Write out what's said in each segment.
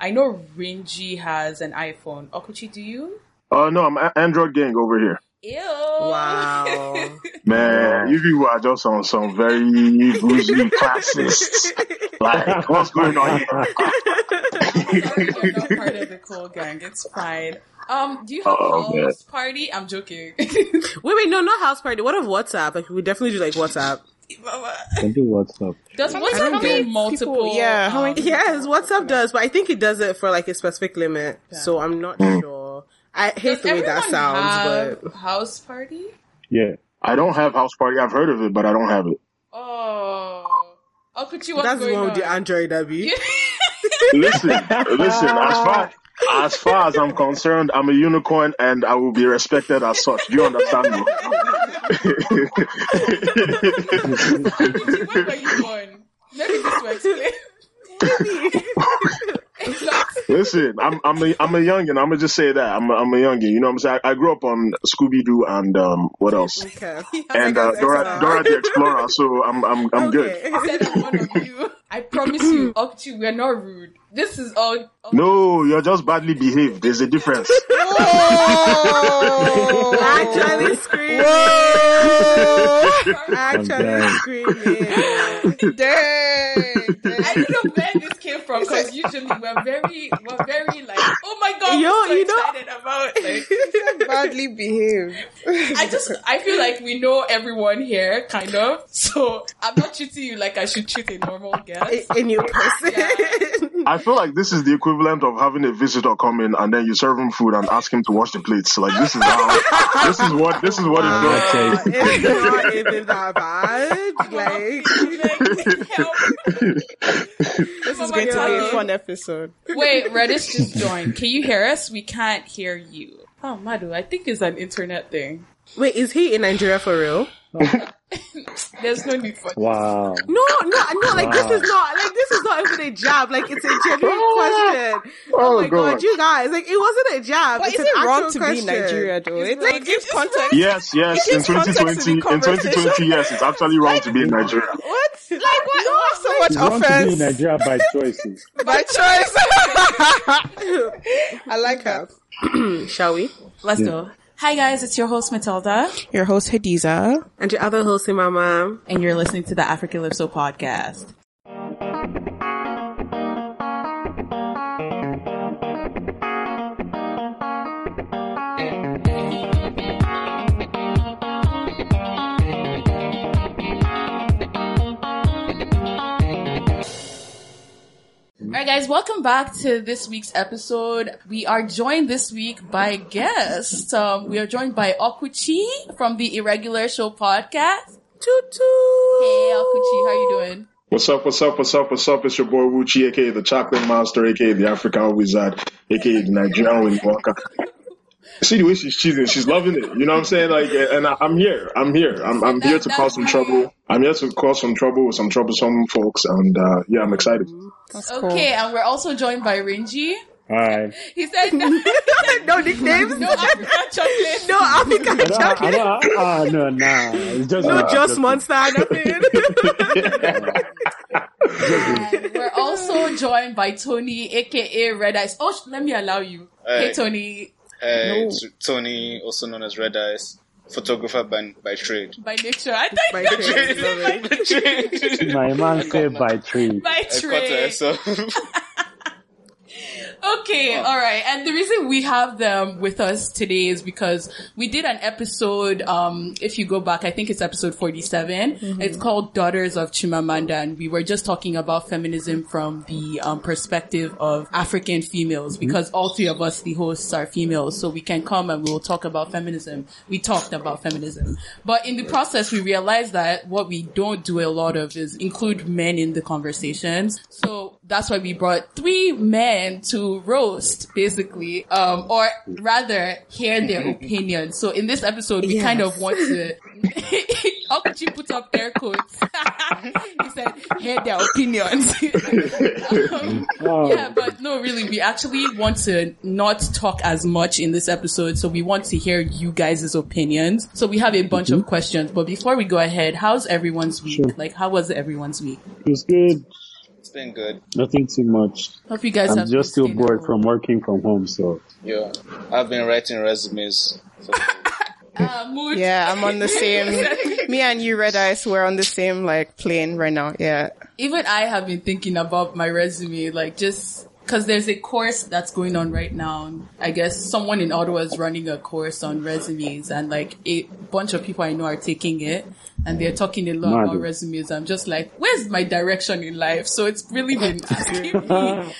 I know Rinji has an iPhone. Okwuchi, do you? Oh no, I'm a- Android gang over here. Ew. Wow. Man, you people are just on some very bougie classists. Like, what's going on here? I'm not part of the cool gang. It's fine. Um, do you have Oh, man. house party? I'm joking. wait, wait, no, not house party. What of WhatsApp? Like, we definitely do like WhatsApp. Can do WhatsApp. Does many- how WhatsApp many do multiple? people- yeah, how many- um, Yes, WhatsApp does, but I think it does it for like a specific limit. So I'm not sure. I hate Does the way that sounds, have house party? Yeah. I don't have house party. I've heard of it, but I don't have it. Oh, Okwuchi, but what's that's going the one on? with the Android, Abby. Listen, listen. As far as far as I'm concerned, I'm a unicorn, and I will be respected as such. Do you understand me? Okwuchi, when were you born? Maybe this will explain. Listen, I'm I'm a I'm a youngin. I'm gonna just say that I'm a, I'm a youngin. You know what I'm saying? I, I grew up on Scooby Doo and um what else? Okay. And uh, Dora Dora the Explorer. So I'm I'm I'm good. Okay. said I'm you. I promise you, Okwuchi, we're not rude. This is all. No, you're just badly behaved. There's a difference. Actually screaming. Actually dead. screaming. Dang. I don't know where this came from because usually we're very, we're very like, oh my god, Yo, so you know- excited about like. Badly behaved. I just, I feel like we know everyone here, kind of. So I'm not treating you like I should treat a normal guest. A, a new person. I feel like this is the equivalent of having a visitor come in and then you serve him food and ask him to wash the plates. Like this is how this is what this is what it's doing. Ah, okay. it's not even that bad. Like, Like. This is going to be a fun episode. Wait, Redis just joined. Can you hear us? We can't hear you. Oh, Madu, I think it's an internet thing. wait, is he in Nigeria for real? There's no need for Wow. No, no, no. Like this is not like this is not even a jab. Like it's a genuine question. Oh, Oh, my god. God. you guys! Like it wasn't a jab. But it's is an it wrong to question. be in Nigeria though? It like gives context. Yes, yes. It In gives context to 2020, in 2020, yes, it's actually wrong to be in Nigeria. What? Like what? What's so much It's wrong to be in Nigeria by choices. by choice? I like that. Shall we? Let's go. Hi guys, it's your host Matilda, Your host Hadiza. And your other host, Mama. and you're listening to the Africalypso podcast. Alright guys, welcome back to this week's episode. We are joined this week by guests. Um, we are joined by Okwuchi from the Irregular Show podcast. Toot toot. Hey Okwuchi, how you doing? What's up, what's up, what's up, what's up? It's your boy Wuchi, aka the Chocolate Monster, aka the African Wizard, aka the Nigerian Willy Wonka. See the way she's cheating, she's loving it. You know what I'm saying? Like, and I, I'm here, I'm here, I'm, I'm here to cause some trouble. I'm here to cause some trouble with some troublesome folks, and uh, yeah, I'm excited. That's cool. Okay, and we're also joined by Rinji. Hi. He said no, no nicknames. no African chocolate. No African I don't, I chocolate. don't, ah, no, nah. It's just, No nah, just just- monster. Nothing. And we're also joined by Tony, aka Red Eyes. Oh, sh- let me allow you. Hey, Hey. Tony, Uh, hey, it's Tony, also known as Red Eyes, photographer by, by trade. by nature. I thought By you trade, love it. My man said by trade. by trade. So, Okay, Oh. all right. And the reason we have them with us today is because we did an episode. Um, if you go back, I think it's episode forty-seven. Mm-hmm. It's called "Daughters of Chimamanda," and we were just talking about feminism from the um, perspective of African females Mm-hmm. because all three of us, the hosts, are females, so we can come and we'll talk about feminism. We talked about feminism, but in the process, we realized that what we don't do a lot of is include men in the conversations. So that's why we brought three men to roast, basically, um, or rather hear their opinions. So in this episode, we kind of want to. How could you put up air quotes? he said, hear their opinions. Um, Oh, yeah, but no, really, we actually want to not talk as much in this episode, so we want to hear you guys' opinions. So we have a bunch of questions, but before we go ahead, how's everyone's week? Sure. Like, how was everyone's week? it's good. It's been good. Nothing too much. Hope you guys I'm have just still bored staying from working from home, so Yeah, I've been writing resumes. For, Uh, Yeah, I'm on the same. Me and you, Red Eyes, we're on the same like plane right now. Yeah. Even I have been thinking about my resume, like just because there's a course that's going on right now. I guess someone in Ottawa is running a course on resumes, and like a bunch of people I know are taking it, and they're talking a lot Mad. about resumes. I'm just like, where's my direction in life? So it's really been asking me.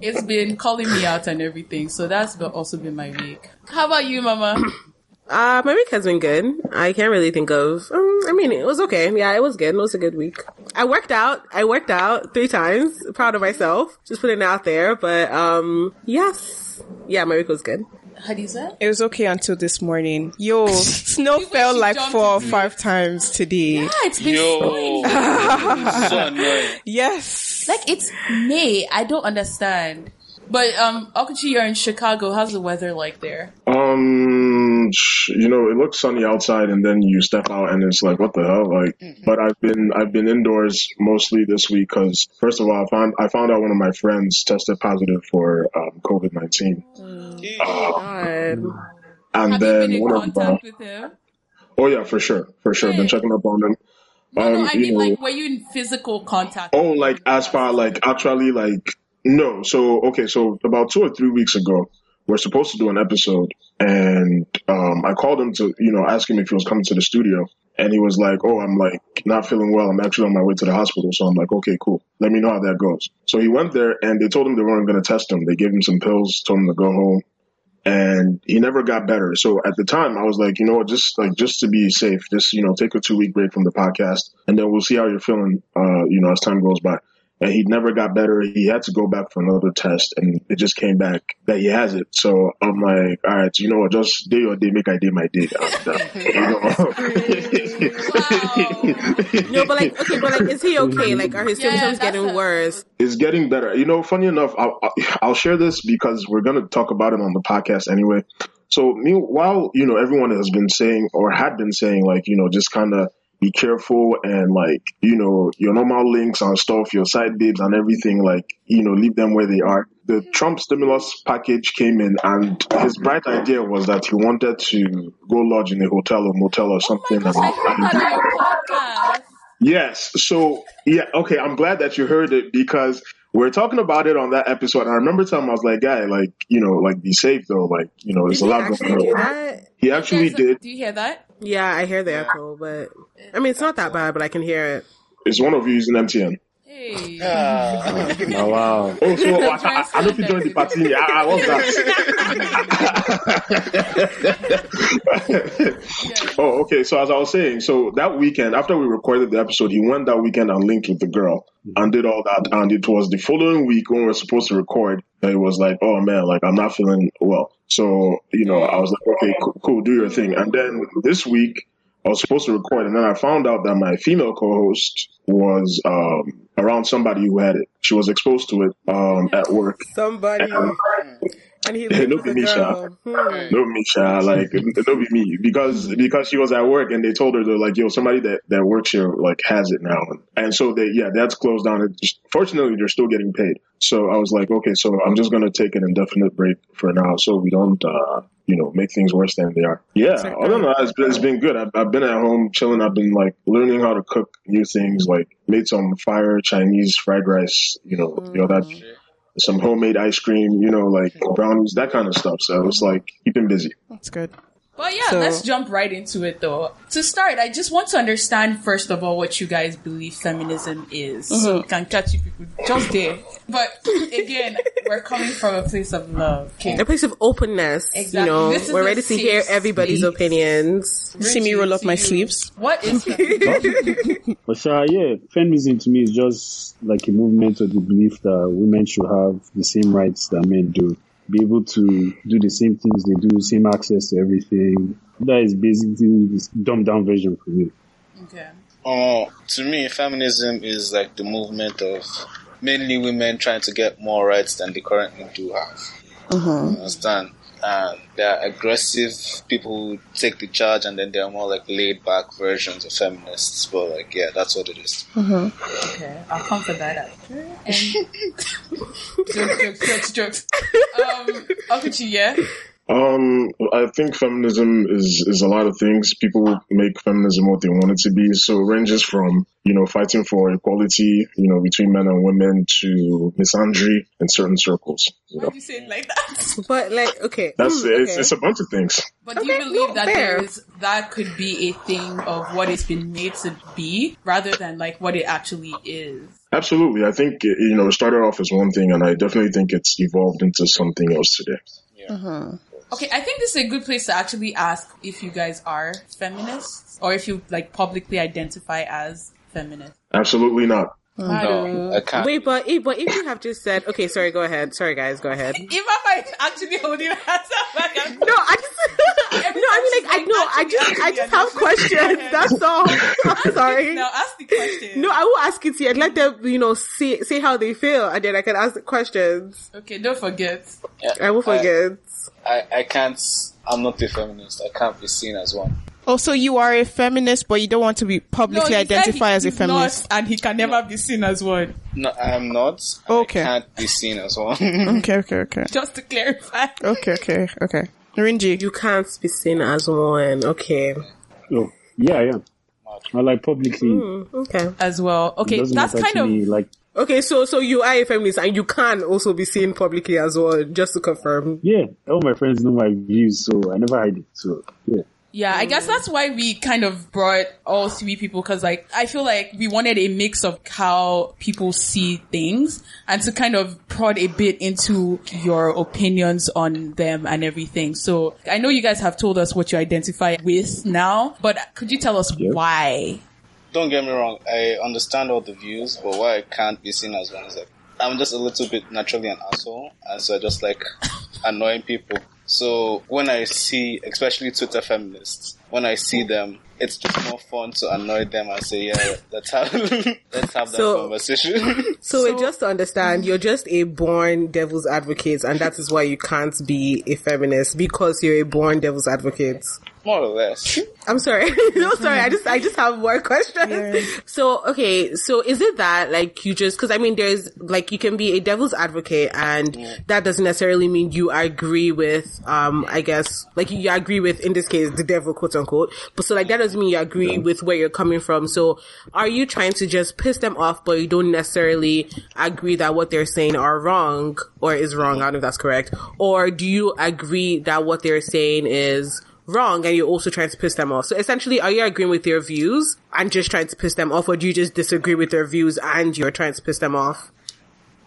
It's been calling me out and everything. So that's also been my week. How about you, Mama? Uh, my week has been good. I can't really think of. Um, I mean, it was okay. Yeah, it was good. It was a good week. I worked out. I worked out three times. Proud of myself. Just putting it out there. But um, yes, yeah, my week was good. Hadiza? It was okay until this morning. Yo, snow fell like four or five times today. Yeah, it's been yo, so annoying. Yes. Like it's May. I don't understand. But um, Okwuchi, you're in Chicago. How's the weather like there? Um, sh- you know, it looks sunny outside, and then you step out, and it's like, what the hell? Like, but I've been I've been indoors mostly this week because first of all, I found I found out one of my friends tested positive for um, COVID nineteen, God. and Have you then been in one of with him? oh yeah, for sure, for sure, been Good. checking up on them. No, no, Um, I mean know- like, were you in physical contact? Oh, like as far like actually like no. So okay, so about two or three weeks ago, we're supposed to do an episode, and um, I called him to you know ask him if he was coming to the studio, and he was like, "Oh, I'm like not feeling well. I'm actually on my way to the hospital." So I'm like, "Okay, cool. Let me know how that goes." So he went there, and they told him they weren't going to test him. They gave him some pills, told him to go home. And he never got better. So at the time, I was like, you know what, just like just to be safe, just you know, take a two week break from the podcast, and then we'll see how you're feeling, uh, you know, as time goes by and he never got better. He had to go back for another test, and it just came back that he has it. So I'm like, all right, you know what? Just do your day, make I day my day. And, you know. No, but like, okay, but like, is he okay? Like, are his Yeah, symptoms getting a- worse? it's getting better. You know, funny enough, I'll, I'll- I'll share this because we're going to talk about it on the podcast anyway. So, meanwhile, you know, everyone has been saying or had been saying, like, you know, just kind of be careful and, like, you know, your normal links and stuff, your side babes and everything, like, you know, leave them where they are. The Trump stimulus package came in, and his bright idea was that he wanted to go lodge in a hotel or motel or something. Oh because I heard and- that on your podcast. Yes. So yeah, okay. I'm glad that you heard it because we are talking about it on that episode. And I remember telling him I was like, guy, like you know, like be safe though. Like you know, Did there's a he lot actually going do on. that? He actually did. Do you hear that? Yeah, I hear the echo, but I mean, it's not that bad, but I can hear it. Is one of you using MTN? Hey. Ah. oh wow. Oh, so I, I, I don't join the party. I, I was that. oh, okay. So as I was saying, so that weekend after we recorded the episode, he went that weekend and linked with the girl mm-hmm. and did all that. And it was the following week when we were supposed to record that he was like, "Oh man, like I'm not feeling well." So you know, I was like, "Okay, cool, cool do your thing." And then this week. I was supposed to record, and then I found out that my female co-host was um, around somebody who had it. She was exposed to it um, at work. Somebody, and he looked no at the be me, Sha. girl. Hmm. No, Misha, like it'll be me because because she was at work and they told her they're like, yo, somebody that that works here like has it now, and so they yeah, that's closed down. It just, fortunately, they're still getting paid. So I was like, okay, so I'm just gonna take an indefinite break for now, so we don't. uh you know, make things worse than they are. Yeah, other than that, it's been, it's been good. I've, I've been at home chilling. I've been like learning how to cook new things, like made some fire Chinese fried rice, you know, you know that some homemade ice cream, you know, like brownies, that kind of stuff. So it's like keeping busy. That's good. But yeah, So- let's jump right into it though. To start, I just want to understand first of all what you guys believe feminism is. So we can catch you people just there. But again, we're coming from a place of love. Okay. A place of openness. Exactly. You know, This we're ready to hear everybody's space. opinions. See me roll up my you. sleeves. What is feminism? But sure, yeah, feminism to me is just like a movement of the belief that women should have the same rights that men do. Be able to do the same things they do, same access to everything. That is basically this dumbed down version for me. okay. Oh, to me, feminism is like the movement of mainly women trying to get more rights than they currently do have. Mm-hmm. You understand? And there are aggressive people who take the charge, and then there are more like laid back versions of feminists. But like, yeah, that's what it is. Mm-hmm. Okay, I'll come for that after. And um, jokes, jokes, jokes, jokes. Um, Okwuchi, yeah. Um, I think feminism is is a lot of things. People make feminism what they want it to be. So it ranges from you know fighting for equality, you know, between men and women to misandry in certain circles. You Why know, do you say it like that? But like, okay, that's mm, it's, okay. it's a bunch of things. But do you believe no, that fair. there is that could be a thing of what it's been made to be, rather than like what it actually is? Absolutely, I think you know it started off as one thing, and I definitely think it's evolved into something else today. Okay, I think this is a good place to actually ask if you guys are feminists or if you like publicly identify as feminists. Absolutely not. Mm. No, I can't. Wait, but if, but if you have just said, okay, sorry, go ahead. Sorry, guys, go ahead. If I might actually holding your hands up, like I'm No, I just no, I mean like I know, I just I just have questions. That's all. I'm sorry. Now ask the question. No, I will ask it to you and let them, you know, see see how they feel, and then I can ask the questions. Okay, don't forget. Yeah, I will forget. I, I can't. I'm not a feminist. I can't be seen as one. Oh, so you are a feminist, but you don't want to be publicly he said identify as a feminist. not, and he can never be seen as one. No, I'm not. Okay. I can't be seen as one. Okay, okay, okay. Just to clarify. Okay, okay, okay. Rinji. You can't be seen as one. Okay. Oh, yeah, I am. I like publicly. Mm, okay. As well. Okay, that's kind of me. Like, Okay, so so you are a feminist and you can also be seen publicly as well, just to confirm. yeah, all my friends know my views, so I never hide it. So yeah. Yeah, I guess that's why we kind of brought all three people because like I feel like we wanted a mix of how people see things and to kind of prod a bit into your opinions on them and everything. So I know you guys have told us what you identify with now, but could you tell us Yeah. why? Don't get me wrong. I understand all the views, but why I can't be seen as one is like I'm just a little bit naturally an asshole, and so I just like annoying people. So when I see, especially Twitter feminists, when I see them, it's just more fun to annoy them and say, "Yeah, let's have let's have that So- conversation." So, wait, just to understand, you're just a born devil's advocate, and that is why you can't be a feminist because you're a born devil's advocate. More or less. I'm sorry. no, sorry. I just, I just have more questions. So, okay. So is it that like you just, cause I mean, there's like, you can be a devil's advocate and that doesn't necessarily mean you agree with, um, I guess, like you agree with, in this case, the devil, quote unquote. But so like that doesn't mean you agree with where you're coming from. So are you trying to just piss them off, but you don't necessarily agree that what they're saying are wrong or is wrong? I don't know if that's correct. Or do you agree that what they're saying is wrong and you're also trying to piss them off. So essentially, are you agreeing with their views and just trying to piss them off or do you just disagree with their views and you're trying to piss them off?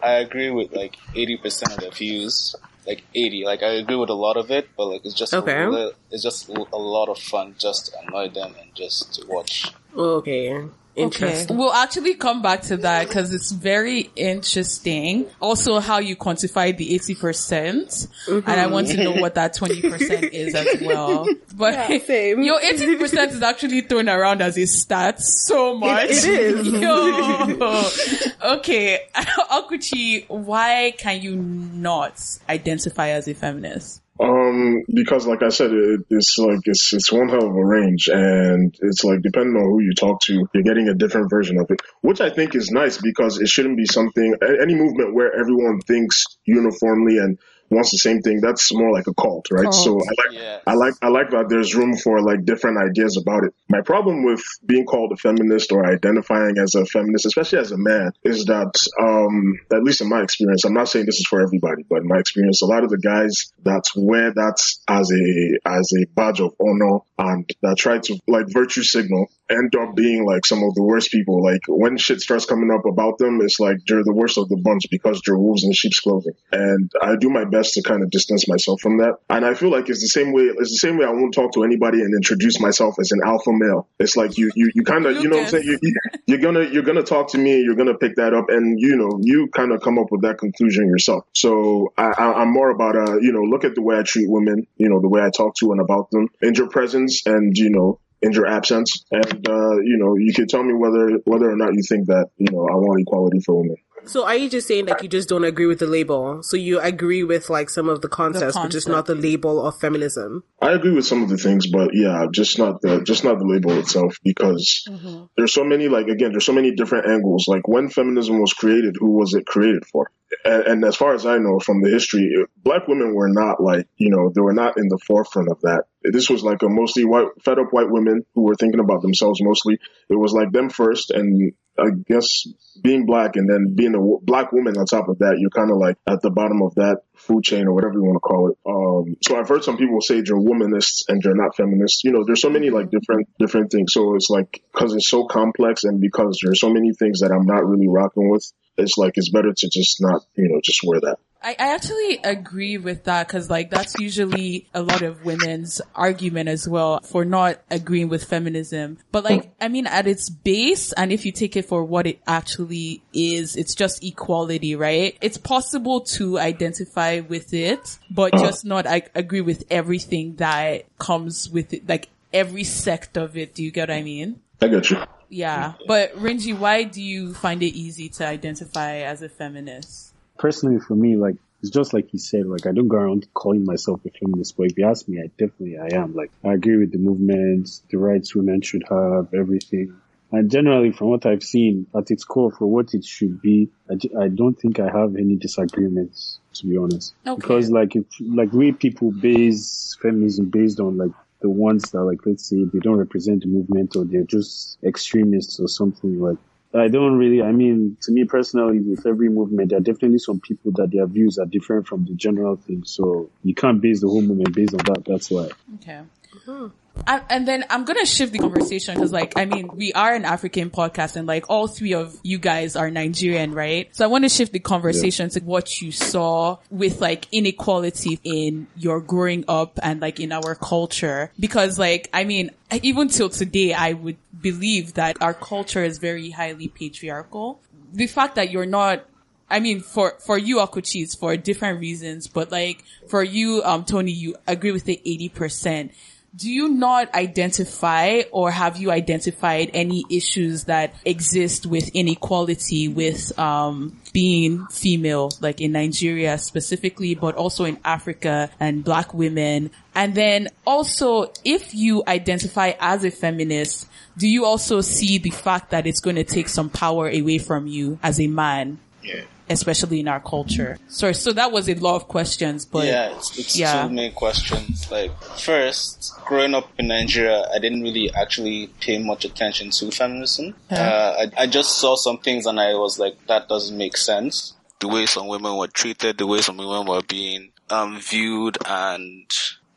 I agree with like eighty percent of the views. Like eighty, like I agree with a lot of it, but like it's just Okay. a, it's just a lot of fun just to annoy them and just to watch. Okay. Interesting. We'll actually come back to that because it's very interesting. Also, how you quantify the 80%. percent And I want to know mm-hmm. what that 20% is as well. But same. your 80% is actually thrown around as a stat so much. it is. Yo. okay. Okwuchi, why can you not identify as a feminist? Um, because like I said, it, it's like it's it's one hell of a range, and it's like depending on who you talk to, you're getting a different version of it, which I think is nice because it shouldn't be something any movement where everyone thinks uniformly and wants the same thing. That's more like a cult, right? So I like Yeah. I like I like that there's room for like different ideas about it. My problem with being called a feminist or identifying as a feminist, especially as a man, is that um at least in my experience, I'm not saying this is for everybody, but in my experience, a lot of the guys that wear that as a as a badge of honor and that try to like virtue signal end up being like some of the worst people. Like when shit starts coming up about them, it's like they're the worst of the bunch because they're wolves in sheep's clothing. And I do my best to kind of distance myself from that. And I feel like it's the same way. It's the same way I won't talk to anybody and introduce myself as an alpha male. It's like you you, you kind of you know what I'm saying. You, you, you're gonna you're gonna talk to me. And you're gonna pick that up, and you know you kind of come up with that conclusion yourself. So I, I, I'm more about uh you know look at the way I treat women. You know the way I talk to and about them in your presence, and you know in your absence. And uh, you know, you can tell me whether whether or not you think that you know I want equality for women. So are you just saying that you just don't agree with the label? So you agree with like some of the concepts, but just not the label of feminism? I agree with some of the things, but yeah, just not the just not the label itself because mm-hmm. there's so many like again, there's so many different angles. Like when feminism was created, who was it created for? And, and as far as I know from the history, black women were not like you know they were not in the forefront of that. This was like a mostly white, fed up white women who were thinking about themselves mostly. It was like them first, and I guess being black and then being a black woman on top of that, you're kind of like at the bottom of that food chain or whatever you want to call it. Um, so I've heard some people say you're womanists and you're not feminists. You know, there's so many like different different things. So it's like because it's so complex and because there's so many things that I'm not really rocking with. It's like it's better to just not you know just wear that. I, I actually agree with that because like that's usually a lot of women's argument as well for not agreeing with feminism. But like, I mean, at its base, and if you take it for what it actually is, it's just equality, right? It's possible to identify with it, but just not I agree with everything that comes with it, like every sect of it. Do you get what I mean? I get you. Yeah. But Rinji, why do you find it easy to identify as a feminist? Personally, for me, like it's just like he said. Like I don't go around calling myself a feminist, but if you ask me, I definitely I am. Like I agree with the movement, the rights women should have, everything. And generally, from what I've seen, at its core, for what it should be, I, I don't think I have any disagreements, to be honest. Okay. Because like if like we people base feminism based on like the ones that like let's say they don't represent the movement or they're just extremists or something like I don't really, I mean, to me personally, with every movement, there are definitely some people that their views are different from the general thing. So you can't base the whole movement based on that. That's why. Okay. Hmm. And then I'm gonna shift the conversation because, like, I mean, we are an African podcast, and like all three of you guys are Nigerian, right? So I want to shift the conversation to what you saw with like inequality in your growing up and like in our culture, because like, I mean, even till today, I would believe that our culture is very highly patriarchal. The fact that you're not I mean, for, for you, Okwuchi, it's for different reasons, but like, for you, um, Tony, you agree with the 80%. Do you not identify or have you identified any issues that exist with inequality with, um, being female, like in Nigeria specifically, but also in Africa and black women? And then also, if you identify as a feminist, do you also see the fact that it's going to take some power away from you as a man? Yeah. Especially in our culture. Sorry, so that was a lot of questions, but yeah, it's, it's yeah. two main questions. Like, first, growing up in Nigeria, I didn't really actually pay much attention to feminism. Uh, I, I just saw some things and I was like, that doesn't make sense. The way some women were treated, the way some women were being um, viewed and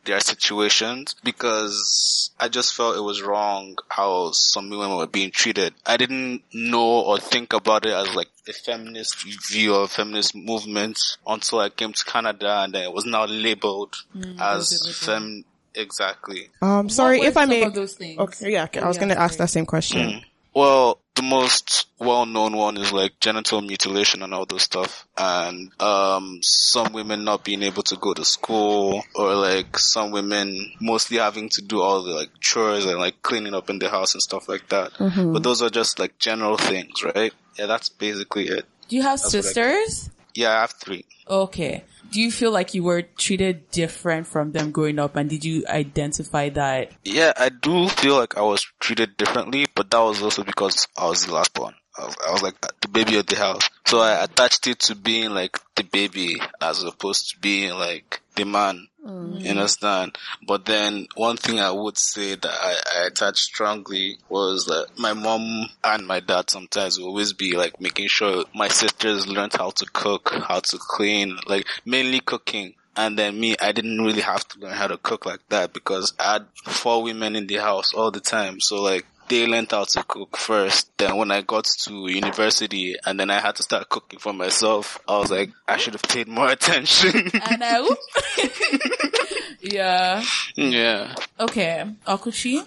their situations because I just felt it was wrong how some women were being treated. I didn't know or think about it as like a feminist view or feminist movement until I came to Canada and then it was now labeled as labeled. fem. Exactly. Um, sorry if I some may. of those things? Okay, yeah, okay, I was Yeah, gonna ask that same question. Well, the most well-known one is like genital mutilation and all those stuff, and um, some women not being able to go to school, or like some women mostly having to do all the like chores and like cleaning up in the house and stuff like that. But those are just like general things, right? Yeah, that's basically it. Do you have what I- sisters? Yeah, I have three. Okay. Do you feel like you were treated different from them growing up and did you identify that? Yeah, I do feel like I was treated differently, but that was also because I was the last born. I was, I was like the baby of the house. So I attached it to being like the baby as opposed to being like the man. Mm. You understand? But then one thing I would say that I, I attached strongly was that my mom and my dad sometimes will always be like making sure my sisters learned how to cook, how to clean, like mainly cooking. And then me, I didn't really have to learn how to cook like that because I had four women in the house all the time. So like they learned how to cook first. Then when I got to university and then I had to start cooking for myself, I was like, I should have paid more attention. And I, yeah. yeah. Okay. Okwuchi?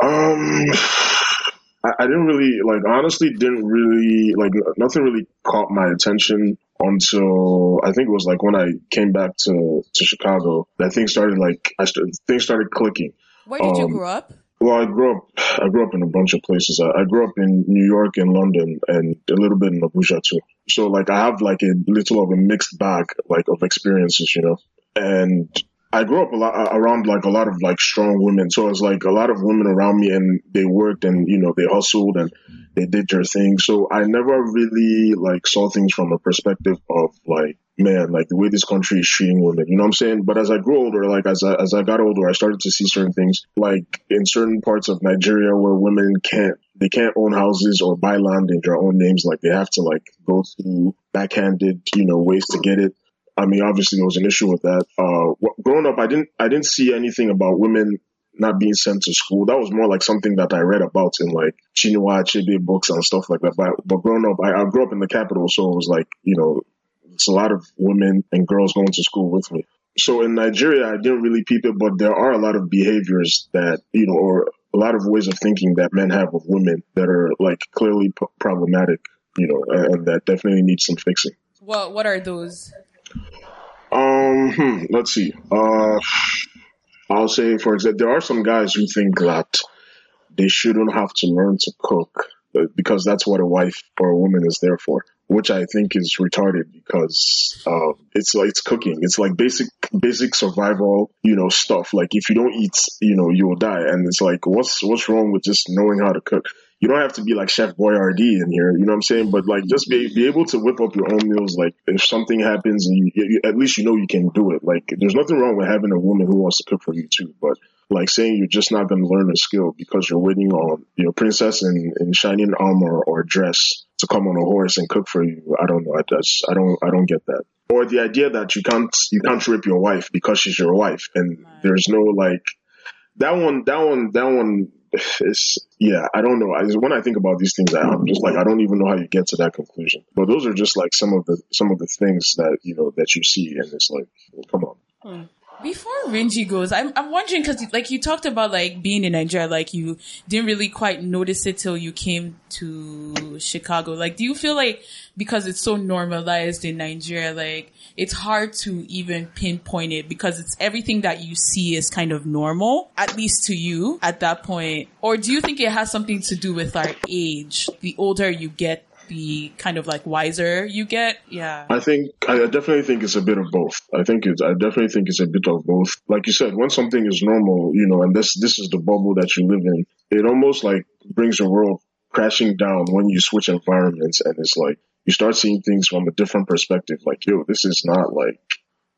Um, I, I didn't really like. Honestly, didn't really like. Nothing really caught my attention until I think it was like when I came back to to Chicago that things started like I st- things started clicking. Where did you Um, grow up? Well, I grew up. I grew up in a bunch of places. I, I grew up in New York and London, and a little bit in Abuja too. So, like, I have like a little of a mixed bag, like, of experiences, you know. And I grew up a lot uh, around like a lot of like strong women. So it's like a lot of women around me, and they worked, and you know, they hustled, and they did their thing. So I never really like saw things from a perspective of like, man, like the way this country is treating women. You know what I'm saying? But as I grew older, like as I, as I got older, I started to see certain things, like in certain parts of Nigeria where women can't they can't own houses or buy land in their own names. Like they have to like go through backhanded, you know, ways to get it. I mean, obviously there was an issue with that. Uh, growing up, I didn't, I didn't see anything about women not being sent to school. That was more like something that I read about in like Chinua Achebe books and stuff like that. But, but growing up, I, I grew up in the capital, so it was like, you know, it's a lot of women and girls going to school with me. So in Nigeria, I didn't really peep it, but there are a lot of behaviors that, you know, or a lot of ways of thinking that men have of women that are like clearly p- problematic, you know, and, and that definitely need some fixing. What What are those? Um, hmm, let's see. Uh, I'll say, for example, there are some guys who think that they shouldn't have to learn to cook uh, because that's what a wife or a woman is there for, which I think is retarded because uh, it's like it's cooking. It's like basic basic survival, you know, stuff. Like if you don't eat, you know, you will die. And it's like, what's what's wrong with just knowing how to cook? You don't have to be like Chef Boyardee in here, you know what I'm saying? But like, just be be able to whip up your own meals. Like, if something happens, you, you, at least you know you can do it. Like, there's nothing wrong with having a woman who wants to cook for you too. But like saying you're just not going to learn a skill because you're waiting on your princess in, in shining armor or dress to come on a horse and cook for you. I don't know. I just I don't I don't get that. Or the idea that you can't you can't rape your wife because she's your wife and there's no like that one that one that one is yeah I don't know. I, when I think about these things, I'm just like I don't even know how you get to that conclusion. But those are just like some of the some of the things that you know that you see and it's like well, come on. Hmm. Before Rinji goes, I'm I'm wondering because like you talked about like being in Nigeria, like you didn't really quite notice it till you came to Chicago. Like, do you feel like because it's so normalized in Nigeria, like it's hard to even pinpoint it because it's everything that you see is kind of normal, at least to you at that point, or do you think it has something to do with our age? The older you get, the kind of like wiser you get. Yeah. I think I definitely think it's a bit of both. I think it's I definitely think it's a bit of both. Like you said, when something is normal, you know, and this this is the bubble that you live in, it almost like brings your world crashing down when you switch environments and it's like you start seeing things from a different perspective. Like, yo, this is not like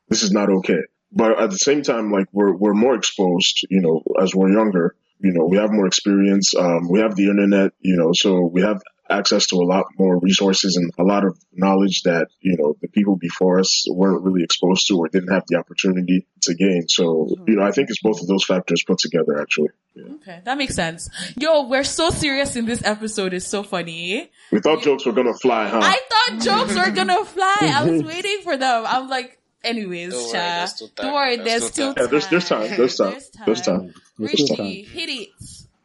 this is not okay. But at the same time, like we're we're more exposed, you know, as we're younger. You know, we have more experience. Um, we have the internet, you know, so we have access to a lot more resources and a lot of knowledge that, you know, the people before us weren't really exposed to or didn't have the opportunity to gain. So, you know, I think it's both of those factors put together actually. Yeah. Okay, that makes sense. Yo, we're so serious in this episode. It's so funny. We thought jokes were gonna fly, huh? I thought jokes were gonna fly. I was waiting for them. I'm like, anyways, Don't worry, Cha. there's still time. Don't worry, There's there's still time. yeah, there's there's time. There's time. There's time. There's still Richie, time. hit it.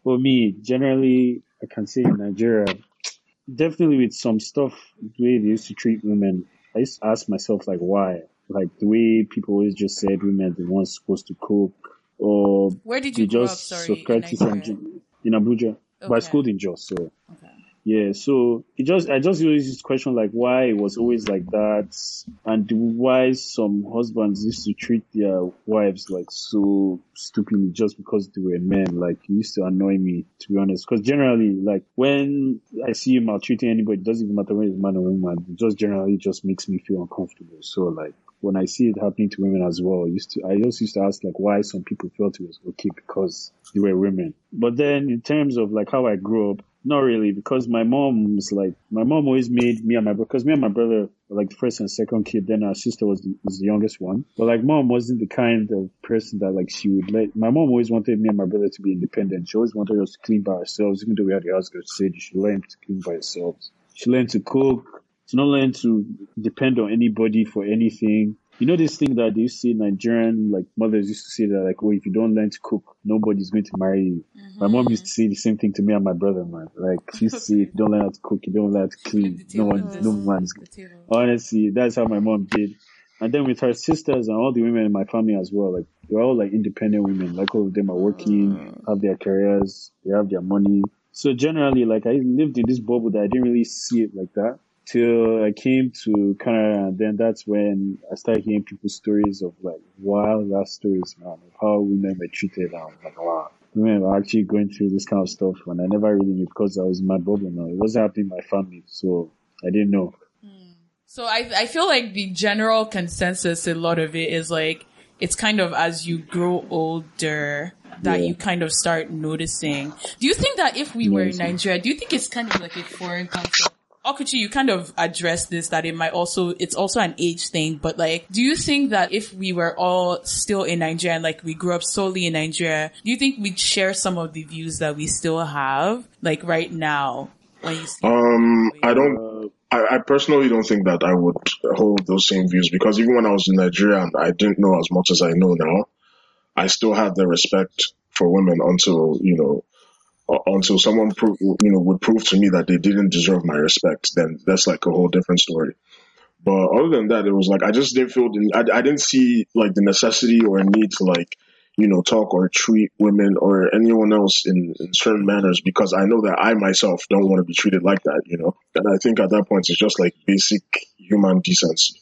For me, generally, I can say in Nigeria, definitely with some stuff, the way they used to treat women, I used to ask myself, like, why? Like, the way people always just said women are the ones supposed to cook, or Where did you grow up? just Sorry, in Socrates and in Abuja. But I Okay. schooled in Jos, so Okay. Yeah. So it just I just always used to question like why it was always like that, and why some husbands used to treat their wives like so stupidly just because they were men. Like it used to annoy me to be honest. Because generally, like when I see you maltreating anybody, it doesn't even matter whether it's man or woman. It just generally just makes me feel uncomfortable. So like when I see it happening to women as well, I used to, I just used to ask like why some people felt it was okay because they were women. But then in terms of like how I grew up, not really because my mom was like, my mom always made me and my because me and my brother like the first and second kid, then our sister was the, was the youngest one. But like mom wasn't the kind of person that like she would let, my mom always wanted me and my brother to be independent. She always wanted us to clean by ourselves, even though we had the house she said you should learn to clean by yourselves. She learned to cook, to not learn to depend on anybody for anything. You know this thing that you see Nigerian like mothers used to say that like, oh, if you don't learn to cook, nobody's going to marry you. My mom used to mm-hmm. say the same thing to me and my brother, man. Like she used to say, if you don't learn how to cook, you don't learn how to clean. No one, no man's. Honestly, that's how my mom did. And then with her sisters and all the women in my family as well, like they're all like independent women. Like all of them are working, mm. have their careers, they have their money. So generally, like I lived in this bubble that I didn't really see it like that till I came to Canada, and then that's when I started hearing people's stories of like wild ass stories, man, of how women were treated. And I'm like, wow, women are actually going through this kind of stuff, and I never really knew because I was in my bubble. Now it wasn't happening in my family, so I didn't know. Hmm. So I I feel like the general consensus a lot of it is like it's kind of as you grow older that Yeah. you kind of start noticing. Do you think that if we were in Nigeria, do you think it's kind of like a foreign concept? Okwuchi, you kind of addressed this that it might also it's also an age thing, but like, do you think that if we were all still in Nigeria and like we grew up solely in Nigeria, do you think we'd share some of the views that we still have like right now? Um, I don't. I, I personally don't think that I would hold those same views because even when I was in Nigeria and I didn't know as much as I know now, I still had the respect for women until you know Uh, until someone pro- you know would prove to me that they didn't deserve my respect. Then that's like a whole different story. But other than that, it was like I just didn't feel the, I, I didn't see like the necessity or need to like you know talk or treat women or anyone else in, in certain manners because I know that I myself don't want to be treated like that. You know, and I think at that point it's just like basic human decency.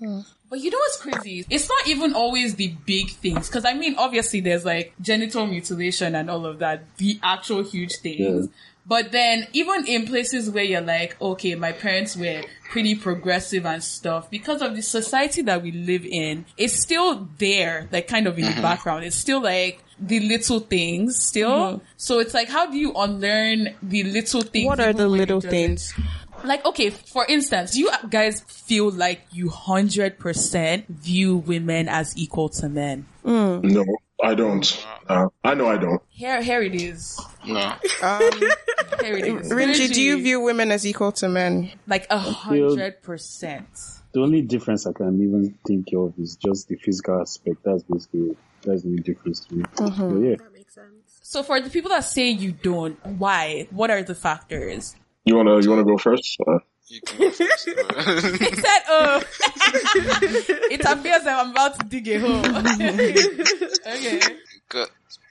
Hmm. But you know what's crazy? It's not even always the big things. Cause I mean, obviously there's like genital mutilation and all of that, the actual huge things. Yeah. But then even in places where you're like, okay, my parents were pretty progressive and stuff, because of the society that we live in, it's still there, like kind of in the mm-hmm. background. It's still like the little things still. Mm-hmm. So it's like, how do you unlearn the little things? What are the when it little doesn't- things? Like okay for instance you guys feel like you 100% view women as equal to men No, I don't. Uh, I know I don't. here here it is No. Um, here it is Rinji, do you view women as equal to men? like a hundred percent The only difference I can even think of is just the physical aspect. That's basically that's the only difference to me. But yeah, That makes sense. so for the people that say you don't why what are the factors You wanna you wanna go first? Uh, You can go first. he said oh it appears that i'm about to dig a hole okay Go-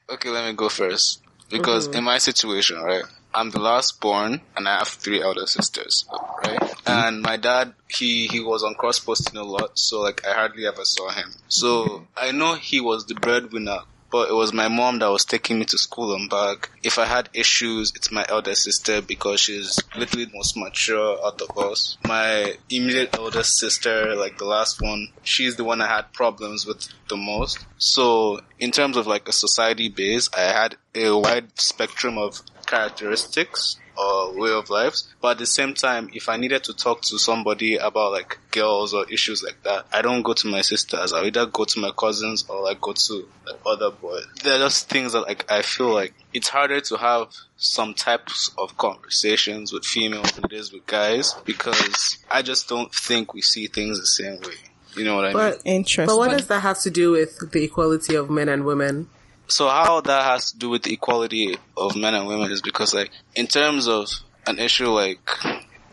okay, let me go first. Because uh-huh. in my situation, right, I'm the last born and I have three elder sisters, right? Mm-hmm. And my dad, he, he was on cross posting a lot, so like I hardly ever saw him. So mm-hmm. I know he was the breadwinner, but it was my mom that was taking me to school and back. If I had issues, it's my elder sister because she's literally the most mature out of us. My immediate elder sister, like the last one, she's the one I had problems with the most. So in terms of like a society base, I had a wide spectrum of characteristics or way of lives. But at the same time, if I needed to talk to somebody about like girls or issues like that, I don't go to my sisters. I either go to my cousins or like go to like other boys. They're just things that like I feel like it's harder to have some types of conversations with females than it is with guys because I just don't think we see things the same way. You know what I mean? But Interesting. but what does that have to do with the equality of men and women? So how that has to do with the equality of men and women is because like in terms of an issue like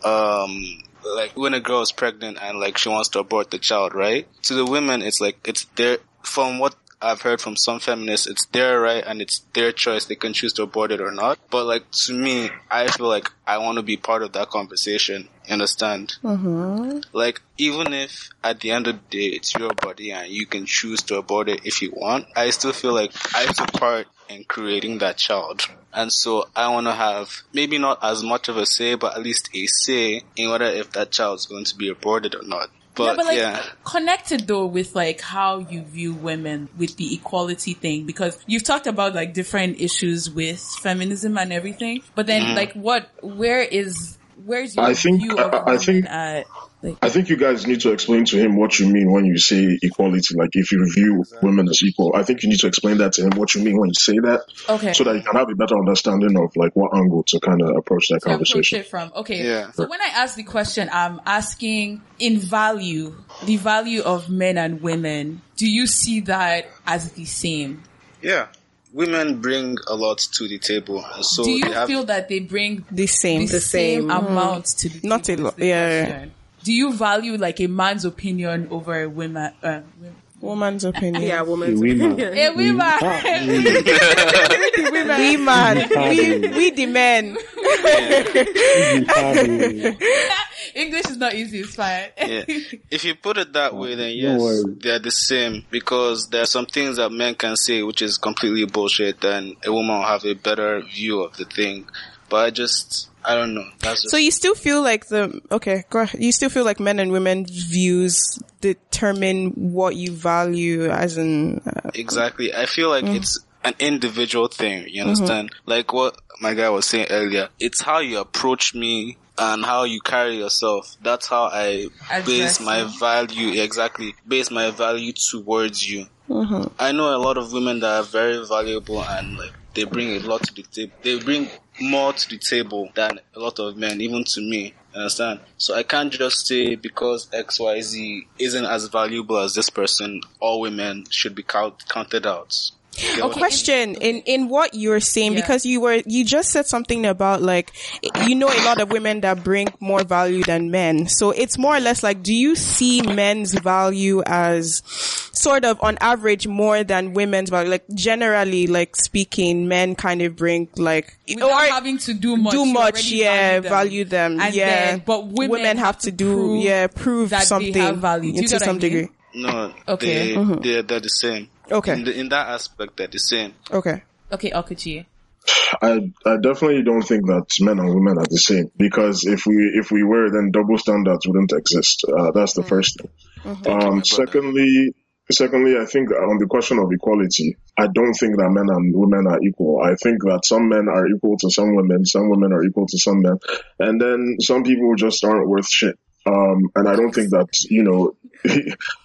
um like when a girl is pregnant and like she wants to abort the child, right? To the women it's like it's their from what I've heard from some feminists, it's their right and it's their choice. They can choose to abort it or not. But like to me, I feel like I want to be part of that conversation. You understand? Mm-hmm. Like, even if at the end of the day it's your body and you can choose to abort it if you want, I still feel like I took part in creating that child. And so I want to have maybe not as much of a say, but at least a say in whether if that child is going to be aborted or not. Yeah, But but like yeah, connected though with like how you view women with the equality thing because you've talked about like different issues with feminism and everything, but then mm-hmm. like what where is where's your I think- view of I- I think- at like I think you guys need to explain to him what you mean when you say equality. Like if you view women as equal, I think you need to explain that to him what you mean when you say that, okay so that you can have a better understanding of like what angle to kind of approach that to approach conversation. it from. Okay. Yeah. So when I ask the question, I'm asking in value, the value of men and women. Do you see that as the same? yeah, women bring a lot to the table, so Do you have feel that they bring the same. the, same, same. amount to the Not table a lot, yeah. question. Do you value like a man's opinion over a woman? Uh, Woman's opinion. Yeah, woman's women. opinion. a woman. Ah, women. We man. we, we the men. English is not easy. It's fine. yeah. If you put it that way, then yes, worries. they're the same because there are some things that men can say which is completely bullshit, and a woman will have a better view of the thing. But I just, I don't know. That's So you still feel like the okay, go ahead. You still feel like men and women views determine what you value as in uh, exactly. I feel like mm. it's an individual thing. You mm-hmm. understand? Like what my guy was saying earlier. It's how you approach me and how you carry yourself. That's how I base my you. value. Exactly. Base my value towards you. Mm-hmm. I know a lot of women that are very valuable and like they bring a lot to the table. They bring more to the table than a lot of men, even to me. Understand? So I can't just say because XYZ isn't as valuable as this person, all women should be count, counted out. You a question in in what you're saying Yeah. because you were you just said something about like you know a lot of women that bring more value than men so it's more or less like do you see men's value as sort of on average more than women's value like generally like speaking men kind of bring like Without or having to do much, do much yeah value value them, yeah then- but women, have to do prove yeah prove that something they have value. Do you to get what I some mean? degree No, Okay. they, mm-hmm. they're, they're the same. Okay. In, the, in that aspect, they're the same. okay Okay, Okwuchi. I I definitely don't think that men and women are the same because if we if we were, then double standards wouldn't exist. Uh, that's the first thing. Um, secondly, secondly, I think on the question of equality, I don't think that men and women are equal. I think that some men are equal to some women, some women are equal to some men, and then some people just aren't worth shit. Um, and I don't think that, you know,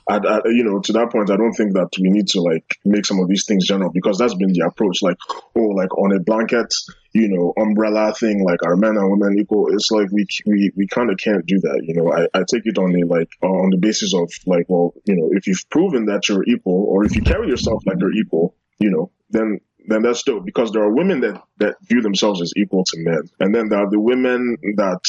I, I, you know, to that point, I don't think that we need to like make some of these things general because that's been the approach. Like, oh, like on a blanket, you know, umbrella thing, like are men and women equal? It's like we we we kind of can't do that. You know, I, I take it on the like uh, on the basis of like, well, you know, if you've proven that you're equal, or if you carry yourself like you're equal, you know, then then that's dope because there are women that that view themselves as equal to men, and then there are the women that